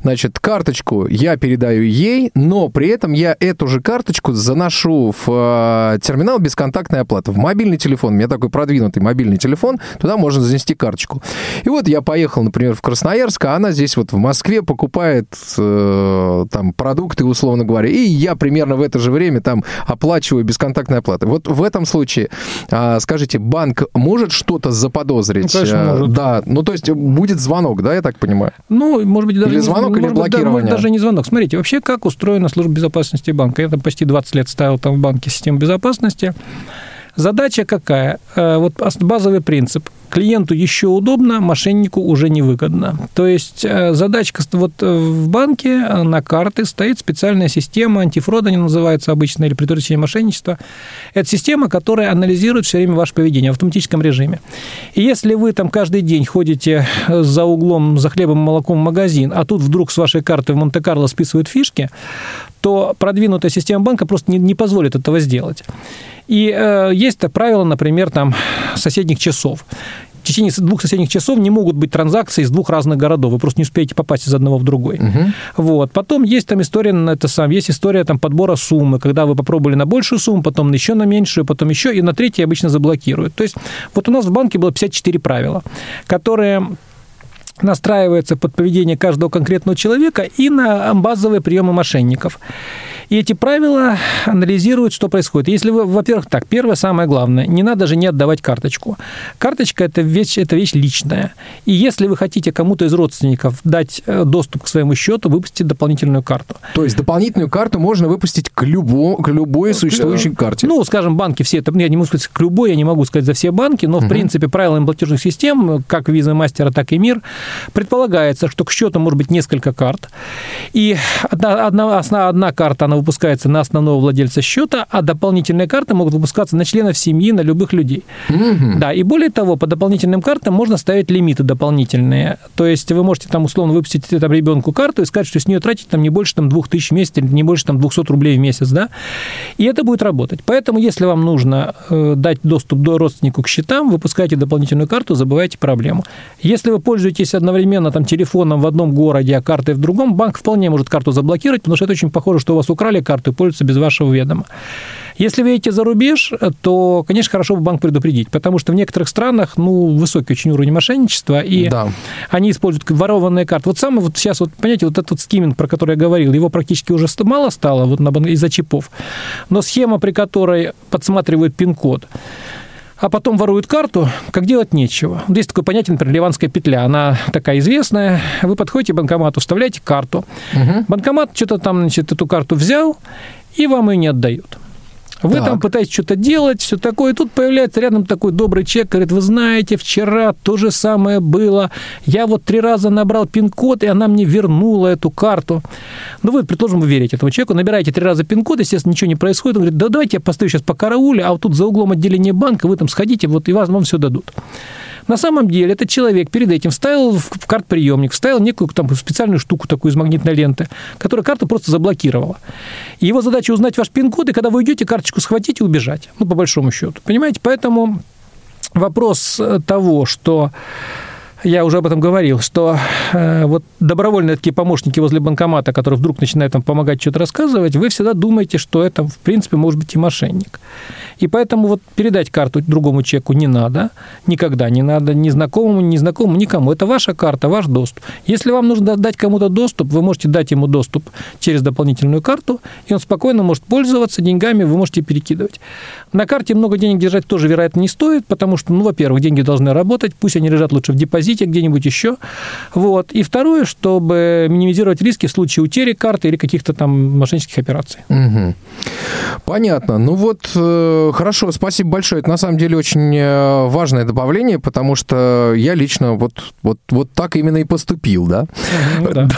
Значит, карточку я передаю ей, но при этом я эту же карточку заношу в терминал бесконтактной оплаты. В мобильный телефон. У меня такой продвинутый мобильный телефон. Туда можно занести карточку. И вот я поехал, например, в Красноярск, а она здесь вот в Москве покупает э, там продукты, условно говоря, и я примерно в это же время там оплачиваю бесконтактной оплаты. Вот в этом случае, э, скажите, банк может что-то заподозрить? Ну, конечно, может. Да, ну то есть будет звонок, да, я так понимаю? Ну, может быть, даже или звонок, не, или может блокирование? Быть, даже не звонок. Смотрите, вообще как устроена служба безопасности банка? Я там почти 20 лет ставил там в банке систему безопасности. Задача какая? Э, вот базовый принцип. Клиенту еще удобно, мошеннику уже невыгодно. То есть э, задачка вот э, в банке на карты стоит специальная система, антифрода не называется обычно, или предотвращение мошенничества. Это система, которая анализирует все время ваше поведение в автоматическом режиме. И если вы там каждый день ходите за углом за хлебом и молоком в магазин, а тут вдруг с вашей карты в Монте-Карло списывают фишки, то продвинутая система банка просто не, не позволит этого сделать. И э, есть правило, например, там, соседних часов. В течение двух соседних часов не могут быть транзакции из двух разных городов. Вы просто не успеете попасть из одного в другой. Угу. Вот. Потом есть там история, это сам, есть история там подбора суммы, когда вы попробовали на большую сумму, потом еще на меньшую, потом еще, и на третью обычно заблокируют. То есть вот у нас в банке было 54 правила, которые настраиваются под поведение каждого конкретного человека и на базовые приемы мошенников. И эти правила анализируют, что происходит. Если вы, во-первых, так, первое, самое главное, не надо же не отдавать карточку. Карточка – это вещь, это вещь личная. И если вы хотите кому-то из родственников дать э, доступ к своему счету, выпустите дополнительную карту. То есть дополнительную карту можно выпустить к, любо, к любой существующей карте? Ну, скажем, банки все это, я не могу сказать к любой, я не могу сказать за все банки, но, в угу. принципе, правилами платежных систем, как Visa Master, так и Мир, предполагается, что к счету может быть несколько карт, и одна, одна, одна карта, она выпускается на основного владельца счета, а дополнительные карты могут выпускаться на членов семьи, на любых людей. Угу. Да, и более того, по дополнительным картам можно ставить лимиты дополнительные. То есть вы можете там условно выпустить там, ребенку карту и сказать, что с нее тратить там не больше там, 2000 в месяц или не больше там 200 рублей в месяц, да, и это будет работать. Поэтому, если вам нужно э, дать доступ до родственнику к счетам, выпускайте дополнительную карту, забывайте проблему. Если вы пользуетесь одновременно там телефоном в одном городе, а картой в другом, банк вполне может карту заблокировать, потому что это очень похоже, что у вас украли карту и пользуются без вашего ведома. Если вы едете за рубеж, то, конечно, хорошо бы банк предупредить, потому что в некоторых странах, ну, высокий очень уровень мошенничества, и да. они используют ворованные карты. Вот самый вот сейчас, вот, понимаете, вот этот скимминг, про который я говорил, его практически уже мало стало вот из-за чипов, но схема, при которой подсматривают пин-код, а потом воруют карту, как делать нечего. Есть такое понятие, например, ливанская петля. Она такая известная. Вы подходите к банкомату, вставляете карту. Угу. Банкомат что-то там, значит, эту карту взял, и вам ее не отдают. Вы так. там пытаетесь что-то делать, все такое, и тут появляется рядом такой добрый человек, говорит, вы знаете, вчера то же самое было, я вот три раза набрал пин-код, и она мне вернула эту карту. Ну, вы, предположим, вы верите этому человеку, набираете три раза пин-код, естественно, ничего не происходит, он говорит, да давайте я постою сейчас по карауле, а вот тут за углом отделения банка, вы там сходите, вот и вас вам все дадут. На самом деле этот человек перед этим вставил в карт-приемник, вставил некую там специальную штуку такую из магнитной ленты, которая карту просто заблокировала. Его задача узнать ваш пин-код, и когда вы уйдете, карточку схватить и убежать. Ну, по большому счету. Понимаете? Поэтому вопрос того, что я уже об этом говорил, что э, вот добровольные такие помощники возле банкомата, которые вдруг начинают там помогать что-то рассказывать, вы всегда думаете, что это, в принципе, может быть и мошенник. И поэтому вот передать карту другому человеку не надо, никогда не надо, ни знакомому, ни незнакомому, никому. Это ваша карта, ваш доступ. Если вам нужно дать кому-то доступ, вы можете дать ему доступ через дополнительную карту, и он спокойно может пользоваться деньгами, вы можете перекидывать. На карте много денег держать тоже, вероятно, не стоит, потому что, ну, во-первых, деньги должны работать, пусть они лежат лучше в депозите где-нибудь еще. Вот. И второе, чтобы минимизировать риски в случае утери карты или каких-то там мошеннических операций. Угу. Понятно. Ну вот э, Хорошо, спасибо большое. Это на самом деле очень э, важное добавление, потому что я лично вот, вот, вот так именно и поступил, да? Ну да.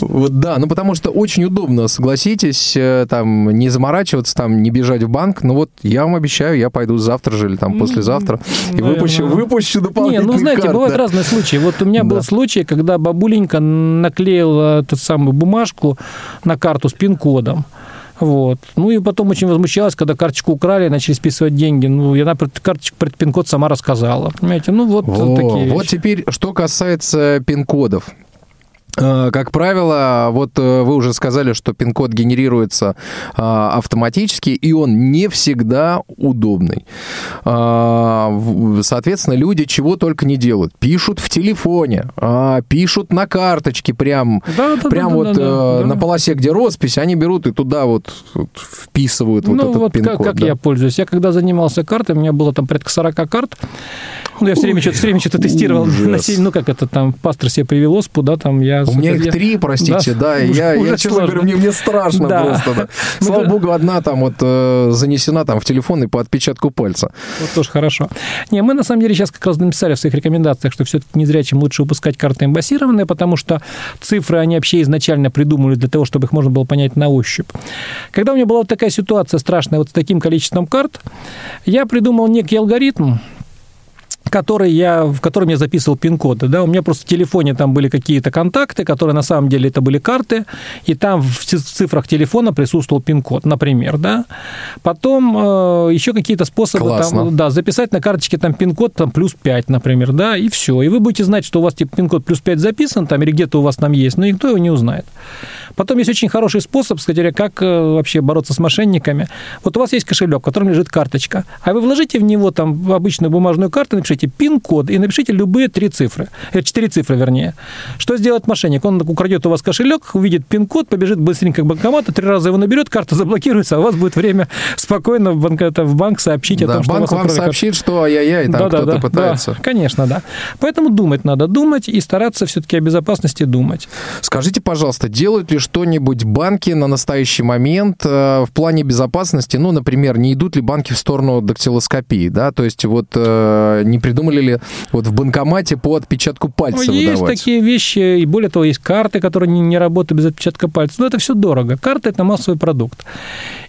Вот, да, ну потому что очень удобно, согласитесь, э, там не заморачиваться, там не бежать в банк. Ну вот я вам обещаю, я пойду завтра же или там послезавтра и выпущу, выпущу дополнительный Не, ну знаете, бывают разные случаи. Вот у меня был случай, когда бабуленька наклеила эту самую бумажку на карту с пин-кодом. Вот. Ну и потом очень возмущалась, когда карточку украли, начали списывать деньги. Ну, я, например, карточку про пин-код сама рассказала. Понимаете, ну вот О, такие Вот вещи. теперь, что касается пин-кодов. Э, как правило, вот э, вы уже сказали, что пин-код генерируется э, автоматически, и он не всегда удобный. Соответственно, люди чего только не делают. Пишут в телефоне, пишут на карточке прям, да, да, прям да, вот да, да, на полосе, где роспись, они берут и туда вот вписывают ну, вот этот вот пин-код. Как, как да. я пользуюсь? Я когда занимался картой, у меня было там порядка 40 карт, ну, я все время что-то, все время что-то тестировал. Ну, как это там, пастор себе привел оспу, да, там я... У меня их три, простите, да, я, я честно говорю, мне, мне страшно просто, да. Ну, Слава богу, одна там вот э, занесена там в телефон и по отпечатку пальца. Вот тоже хорошо. Не, мы на самом деле сейчас как раз написали в своих рекомендациях, что все-таки незрячим лучше выпускать карты эмбассированные, потому что цифры они вообще изначально придумали для того, чтобы их можно было понять на ощупь. Когда у меня была вот такая ситуация страшная вот с таким количеством карт, я придумал некий алгоритм, который я, в котором я записывал пин-коды. Да? У меня просто в телефоне там были какие-то контакты, которые на самом деле это были карты, и там в цифрах телефона присутствовал пин-код, например. Да? Потом э, еще какие-то способы там, да, записать на карточке там пин-код там, плюс 5, например, да, и все. И вы будете знать, что у вас типа пин-код плюс 5 записан там, или где-то у вас там есть, но никто его не узнает. Потом есть очень хороший способ, сказать, как э, вообще бороться с мошенниками. Вот у вас есть кошелек, в котором лежит карточка, а вы вложите в него там обычную бумажную карту, напишите напишите пин-код и напишите любые три цифры, э, четыре цифры, вернее. Что сделает мошенник? Он украдет у вас кошелек, увидит пин-код, побежит быстренько к банкомату, три раза его наберет, карта заблокируется, а у вас будет время спокойно в банк, это, в банк сообщить да, о том, что банк вам сообщит, что ай-яй-яй, там да, кто-то да, пытается. Да, конечно, да. Поэтому думать надо, думать и стараться все-таки о безопасности думать. Скажите, пожалуйста, делают ли что-нибудь банки на настоящий момент э, в плане безопасности? Ну, например, не идут ли банки в сторону дактилоскопии, да? То есть вот э, не придумали ли вот в банкомате по отпечатку пальца Ну, Есть выдавать? такие вещи, и более того, есть карты, которые не, не работают без отпечатка пальца. Но это все дорого. Карта – это массовый продукт.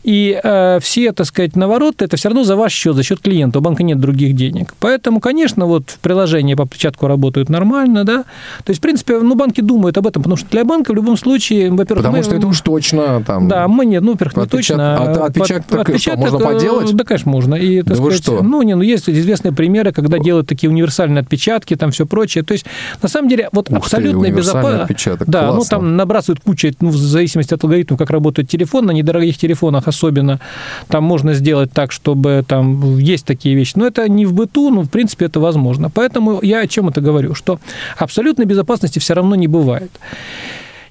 И э, все, так сказать, навороты – это все равно за ваш счет, за счет клиента. У банка нет других денег. Поэтому, конечно, вот приложения по отпечатку работают нормально, да. То есть, в принципе, ну, банки думают об этом, потому что для банка в любом случае, во-первых... Потому мы- что это уж точно там... Да, мы нет, ну, во-первых, не Отпечат- точно. а отпечаток что, можно э, поделать? Да, конечно, можно. И, Да вы сказать, что? Ну, не, ну, есть известные примеры, когда делают такие универсальные отпечатки, там все прочее. То есть, на самом деле, вот Ух безопасно. отпечаток, Да, ну, классно. там набрасывают кучу, ну, в зависимости от алгоритмов, как работает телефон, на недорогих телефонах особенно, там можно сделать так, чтобы там есть такие вещи. Но это не в быту, но, в принципе, это возможно. Поэтому я о чем это говорю? Что абсолютной безопасности все равно не бывает.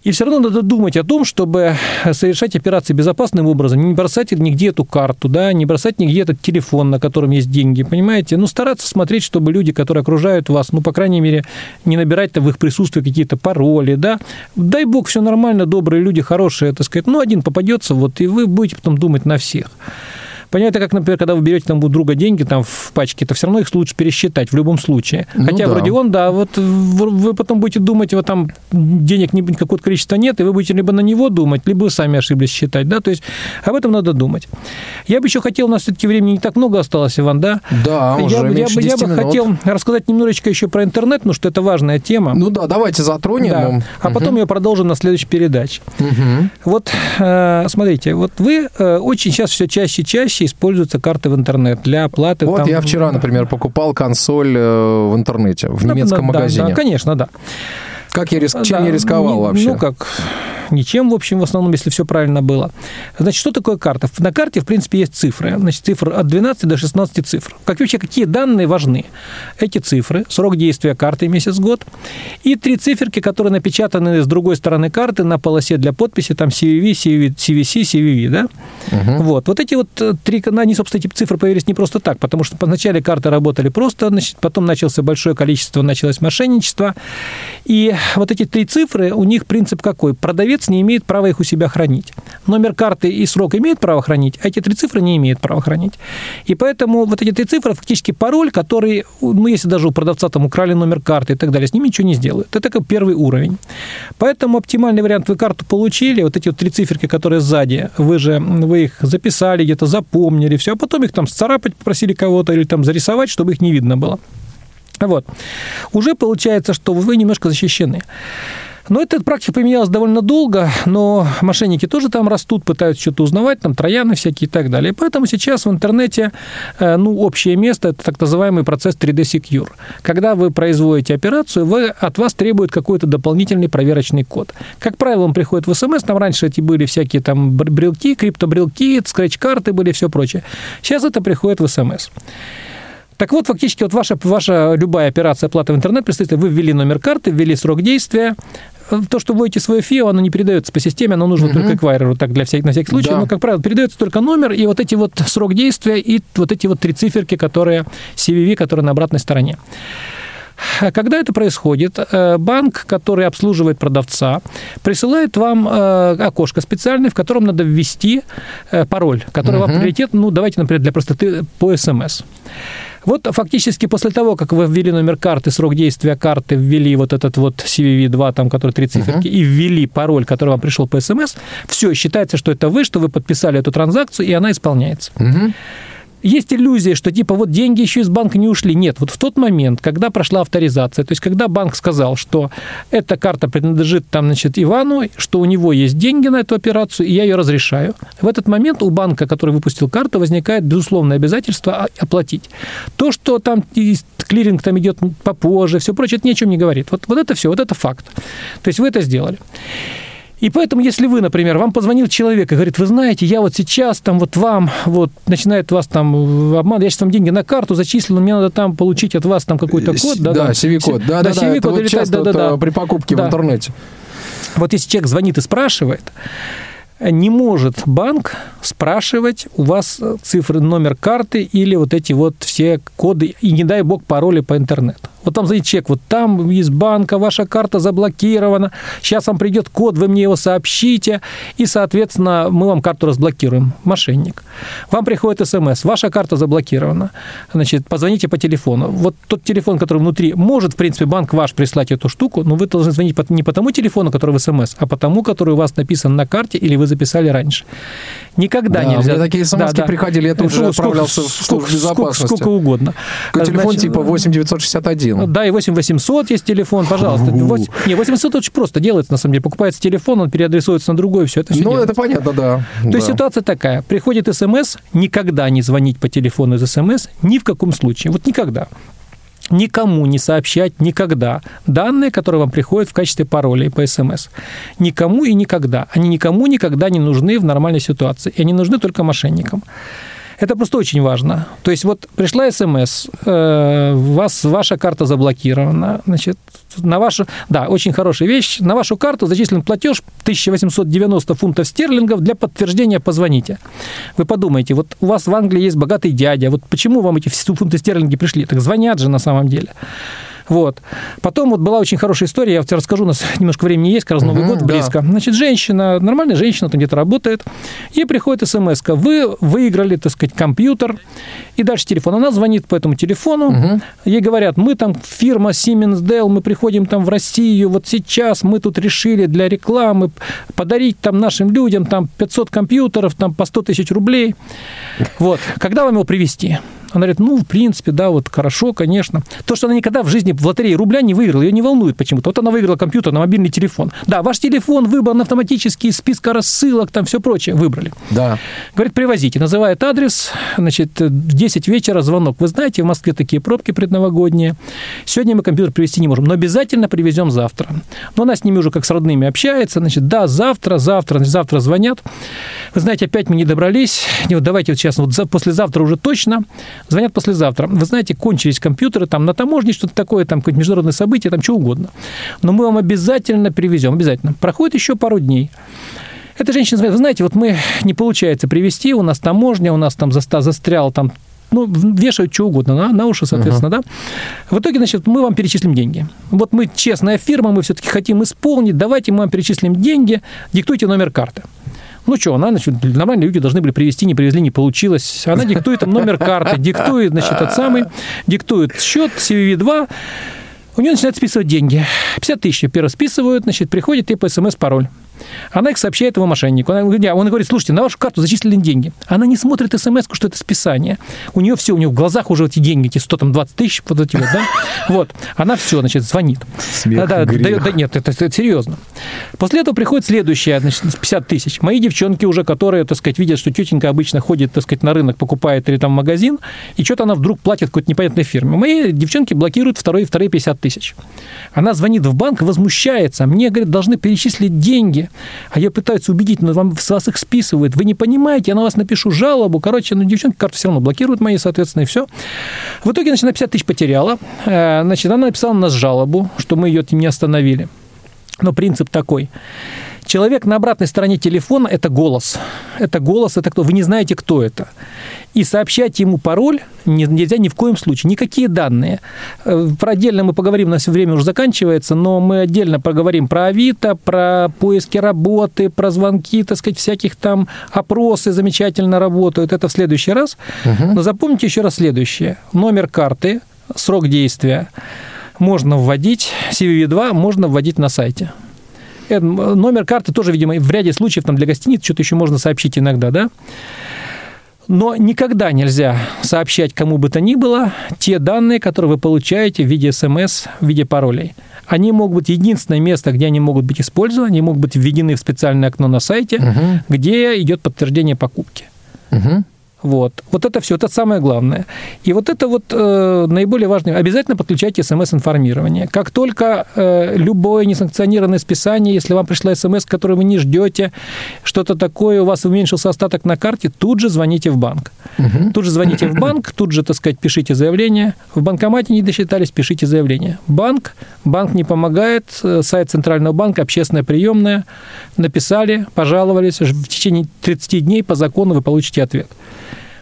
И все равно надо думать о том, чтобы совершать операции безопасным образом, не бросать нигде эту карту, да, не бросать нигде этот телефон, на котором есть деньги, понимаете? Ну, стараться смотреть, чтобы люди, которые окружают вас, ну, по крайней мере, не набирать там в их присутствии какие-то пароли, да. Дай бог, все нормально, добрые люди, хорошие, так сказать. Ну, один попадется, вот, и вы будете потом думать на всех. Понятно, как, например, когда вы берете там у друга деньги там в пачке, то все равно их лучше пересчитать в любом случае. Ну Хотя да. вроде он, да, вот вы потом будете думать, вот там денег не какое-то количество нет, и вы будете либо на него думать, либо вы сами ошиблись считать, да, то есть об этом надо думать. Я бы еще хотел, у нас все-таки времени не так много осталось, Иван, да? Да, я, уже я, меньше я 10 бы минут. хотел рассказать немножечко еще про интернет, потому что это важная тема. Ну да, давайте затронем. Да. А потом ее продолжим на следующей передаче. Мгм. Вот э, смотрите, вот вы э, очень сейчас все чаще и чаще используются карты в интернет для оплаты. Вот там- я вчера, например, покупал консоль э, в интернете, в Да, немецком да, да, магазине. Да, конечно, да. Как я рис- чем Да, я рисковал не- вообще? Ну как, ничем, в общем, в основном, если все правильно было. Значит, что такое карта? На карте, в принципе, есть цифры. Значит, цифры от 12 до 16 цифр. Как вообще, какие данные важны? Эти цифры, срок действия карты, месяц, год, и три циферки, которые напечатаны с другой стороны карты на полосе для подписи, там CVV, CVC, CVV, да? Вот. Вот эти вот э, три, они, собственно, эти цифры появились не просто так, потому что поначале карты работали просто, значит, потом начался большое количество, началось мошенничество, и вот эти три цифры, у них принцип какой? Продавец не имеет права их у себя хранить. Номер карты и срок имеет право хранить, а эти три цифры не имеют права хранить. И поэтому вот эти три цифры фактически пароль, который, ну, если даже у продавца там украли номер карты и так далее, с ними ничего не сделают. Это как первый уровень. Поэтому оптимальный вариант, вы карту получили, вот эти вот три циферки, которые сзади, вы же, вы их записали, где-то запомнили, все, а потом их там сцарапать попросили кого-то или там зарисовать, чтобы их не видно было. Вот. Уже получается, что вы немножко защищены. Но эта практика применялась довольно долго, но мошенники тоже там растут, пытаются что-то узнавать, там трояны всякие и так далее. Поэтому сейчас в интернете, э, ну, общее место – это так называемый процесс 3D Secure. Когда вы производите операцию, вы, от вас требуют какой-то дополнительный проверочный код. Как правило, он приходит в СМС, там раньше эти были всякие там бр- брелки, криптобрелки, скретч-карты были, все прочее. Сейчас это приходит в СМС. Так вот, фактически, вот ваша, ваша любая операция оплаты в интернет, представьте, вы ввели номер карты, ввели срок действия, то, что вводите свое ФИО, оно не передается по системе, оно нужно только эквайреру, так для всяких, на всякий случай, Да. но, как правило, передается только номер и вот эти вот срок действия и вот эти вот три циферки, которые CVV, которые на обратной стороне. Когда это происходит, э, банк, который обслуживает продавца, присылает вам э, окошко специальное, в котором надо ввести э, пароль, который вам прилетит, ну, давайте, например, для простоты по СМС. Вот фактически после того, как вы ввели номер карты, срок действия карты, ввели вот этот вот CVV2, там, который три циферки, и ввели пароль, который вам пришел по СМС, все, считается, что это вы, что вы подписали эту транзакцию, и она исполняется. Есть иллюзия, что типа вот деньги еще из банка не ушли. Нет, вот в тот момент, когда прошла авторизация, то есть когда банк сказал, что эта карта принадлежит там, значит, Ивану, что у него есть деньги на эту операцию, и я ее разрешаю, в этот момент у банка, который выпустил карту, возникает безусловное обязательство оплатить. То, что там клиринг там идет попозже, все прочее, это ни о чем не говорит. Вот, вот это все, вот это факт. То есть вы это сделали. И поэтому, если вы, например, вам позвонил человек и говорит, вы знаете, я вот сейчас там вот вам, вот начинает вас там обман, я сейчас вам деньги на карту зачислил, мне надо там получить от вас там какой-то код. Да, да, CV-код. Да, да, да, CV-код это вот часто да, да, да. при покупке да. в интернете. Вот если человек звонит и спрашивает, не может банк спрашивать у вас цифры, номер карты или вот эти вот все коды, и не дай бог пароли по интернету. Вот там звонит чек, вот там из банка ваша карта заблокирована, сейчас вам придет код, вы мне его сообщите, и, соответственно, мы вам карту разблокируем. Мошенник. Вам приходит смс, ваша карта заблокирована, значит, позвоните по телефону. Вот тот телефон, который внутри, может, в принципе, банк ваш прислать эту штуку, но вы должны звонить не по тому телефону, который в смс, а по тому, который у вас написан на карте или вы записали раньше. Никогда да, нельзя. Мне такие смс да, да. приходили, это уже отправлялся в службу безопасности. Сколько, сколько угодно. Телефон Значит, типа 8961. Да, и 8800 есть телефон, пожалуйста. 8, не, 800 очень просто делается, на самом деле. Покупается телефон, он переадресуется на другой, все это все Ну, делается. это понятно, да. То да. есть ситуация такая. Приходит смс, никогда не звонить по телефону из смс, ни в каком случае. Вот никогда никому не сообщать никогда данные, которые вам приходят в качестве паролей по СМС. Никому и никогда. Они никому никогда не нужны в нормальной ситуации. И они нужны только мошенникам. Это просто очень важно. То есть вот пришла смс, э, вас, ваша карта заблокирована, значит, на вашу, да, очень хорошая вещь, на вашу карту зачислен платеж 1890 фунтов стерлингов для подтверждения позвоните. Вы подумайте, вот у вас в Англии есть богатый дядя, вот почему вам эти фунты стерлинги пришли? Так звонят же на самом деле. Вот. Потом вот была очень хорошая история, я тебе расскажу, у нас немножко времени есть, как раз Новый угу, год близко. Да. Значит, женщина, нормальная женщина, там где-то работает, ей приходит смс -ка. вы выиграли, так сказать, компьютер, и дальше телефон. Она звонит по этому телефону, угу. ей говорят, мы там фирма Siemens Dell, мы приходим там в Россию, вот сейчас мы тут решили для рекламы подарить там нашим людям там 500 компьютеров, там по 100 тысяч рублей. Вот. Когда вам его привезти? Она говорит, ну, в принципе, да, вот хорошо, конечно. То, что она никогда в жизни в лотерее рубля не выиграла, ее не волнует почему-то. Вот она выиграла компьютер на мобильный телефон. Да, ваш телефон выбран автоматически из списка рассылок, там все прочее, выбрали. Да. Говорит, привозите. Называет адрес, значит, в 10 вечера звонок. Вы знаете, в Москве такие пробки предновогодние. Сегодня мы компьютер привезти не можем, но обязательно привезем завтра. Но она с ними уже как с родными общается. Значит, да, завтра, завтра, значит, завтра звонят. Вы знаете, опять мы не добрались. Не, вот давайте вот сейчас, вот послезавтра уже точно. Звонят послезавтра. Вы знаете, кончились компьютеры, там на таможне что-то такое, там какое-то международное событие, там что угодно. Но мы вам обязательно привезем, обязательно. Проходит еще пару дней. Эта женщина говорит, вы знаете, вот мы не получается привезти, у нас таможня, у нас там застрял там ну, вешают что угодно на, на уши, соответственно, uh-huh. да. В итоге, значит, мы вам перечислим деньги. Вот мы честная фирма, мы все-таки хотим исполнить, давайте мы вам перечислим деньги, диктуйте номер карты. Ну что, она, значит, нормальные люди должны были привезти, не привезли, не получилось. Она диктует им номер карты, диктует, значит, этот самый, диктует счет, CVV2, у нее начинают списывать деньги. 50 тысяч первый списывают, значит, приходит и по смс-пароль. Она их сообщает его мошеннику. Она, он говорит, слушайте, на вашу карту зачислены деньги. Она не смотрит смс что это списание. У нее все, у нее в глазах уже эти деньги, эти 100, там, 20 тысяч, вот эти вот, да? Вот. Она все, значит, звонит. Смех, да, да, да, нет, это, это серьезно. После этого приходит следующая, значит, 50 тысяч. Мои девчонки уже, которые, так сказать, видят, что тетенька обычно ходит, так сказать, на рынок, покупает или там магазин, и что-то она вдруг платит какой-то непонятной фирме. Мои девчонки блокируют вторые, вторые 50 тысяч. Она звонит в банк, возмущается. Мне, говорит, должны перечислить деньги. А я пытаются убедить, но вам с вас их списывают. Вы не понимаете, я на вас напишу жалобу. Короче, ну, девчонки карту все равно блокируют мои, соответственно, и все. В итоге, значит, на 50 тысяч потеряла. Э, значит, она написала на нас жалобу, что мы ее не остановили. Но принцип такой. Человек на обратной стороне телефона – это голос. Это голос, это кто? Вы не знаете, кто это. И сообщать ему пароль нельзя ни в коем случае. Никакие данные. Э, про отдельно мы поговорим, у нас время уже заканчивается, но мы отдельно поговорим про Авито, про поиски работы, про звонки, так сказать, всяких там опросы замечательно работают. Это в следующий раз. Угу. Но запомните еще раз следующее. Номер карты, срок действия можно вводить, CVV2 можно вводить на сайте. Э, номер карты тоже, видимо, в ряде случаев там для гостиниц что-то еще можно сообщить иногда, да? Но никогда нельзя сообщать кому бы то ни было те данные, которые вы получаете в виде смс, в виде паролей. Они могут быть единственное место, где они могут быть использованы, они могут быть введены в специальное окно на сайте, угу. где идет подтверждение покупки. Угу. Вот. Вот это все, это самое главное. И вот это вот э, наиболее важное. Обязательно подключайте смс-информирование. Как только э, любое несанкционированное списание, если вам пришла смс, которую вы не ждете, что-то такое, у вас уменьшился остаток на карте, тут же звоните в банк. Угу. Тут же звоните в банк, тут же, так сказать, пишите заявление. В банкомате не досчитались, пишите заявление. Банк, банк не помогает, э, сайт Центрального банка, общественная приемная, написали, пожаловались, в течение 30 дней по закону вы получите ответ.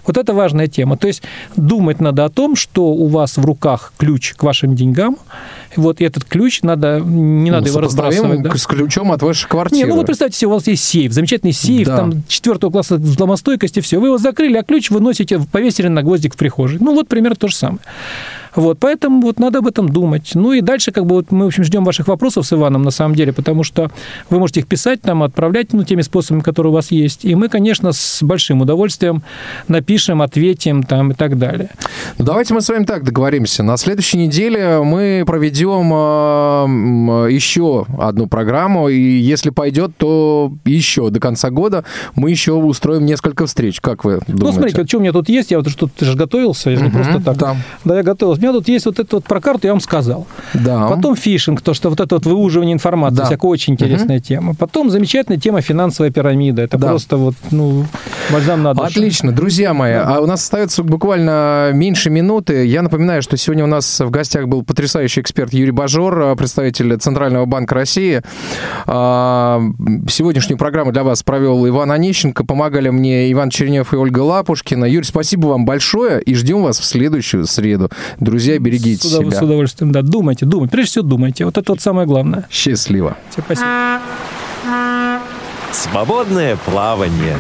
Вот это важная тема. То есть думать надо о том, что у вас в руках ключ к вашим деньгам, вот этот ключ надо, не надо ну, его разбрасывать. Да? с ключом от вашей квартиры. Не, ну вот представьте себе, у вас есть сейф, замечательный сейф, да. там четвертого класса взломостойкости, все. Вы его закрыли, а ключ вы носите, повесили на гвоздик в прихожей. Ну вот примерно то же самое. Вот, поэтому вот надо об этом думать. Ну и дальше как бы вот мы, в общем, ждем ваших вопросов с Иваном на самом деле, потому что вы можете их писать там, отправлять, ну, теми способами, которые у вас есть. И мы, конечно, с большим удовольствием напишем, ответим там и так далее. Ну, давайте мы с вами так договоримся. На следующей неделе мы проведем э, еще одну программу, и если пойдет, то еще до конца года мы еще устроим несколько встреч. Как вы думаете? Ну, смотрите, вот что у меня тут есть, я вот что-то же готовился, я же не просто так. Да. да, я готовился меня тут есть вот это вот про карту, я вам сказал. Да. Потом фишинг, то, что вот это вот выуживание информации, да. всякая очень интересная угу. тема. Потом замечательная тема финансовая пирамида. Это да. просто вот, ну, бальзам на душу. Отлично. Друзья мои, да. а у нас остается буквально меньше минуты. Я напоминаю, что сегодня у нас в гостях был потрясающий эксперт Юрий Бажор, представитель Центрального банка России. А, сегодняшнюю программу для вас провел Иван Онищенко. Помогали мне Иван Чернев и Ольга Лапушкина. Юрий, спасибо вам большое и ждем вас в следующую среду. Друзья, берегите с удов... себя. С удовольствием, да. Думайте, думайте. Прежде всего думайте. Вот это вот самое главное. Счастливо. Все, спасибо. Свободное плавание.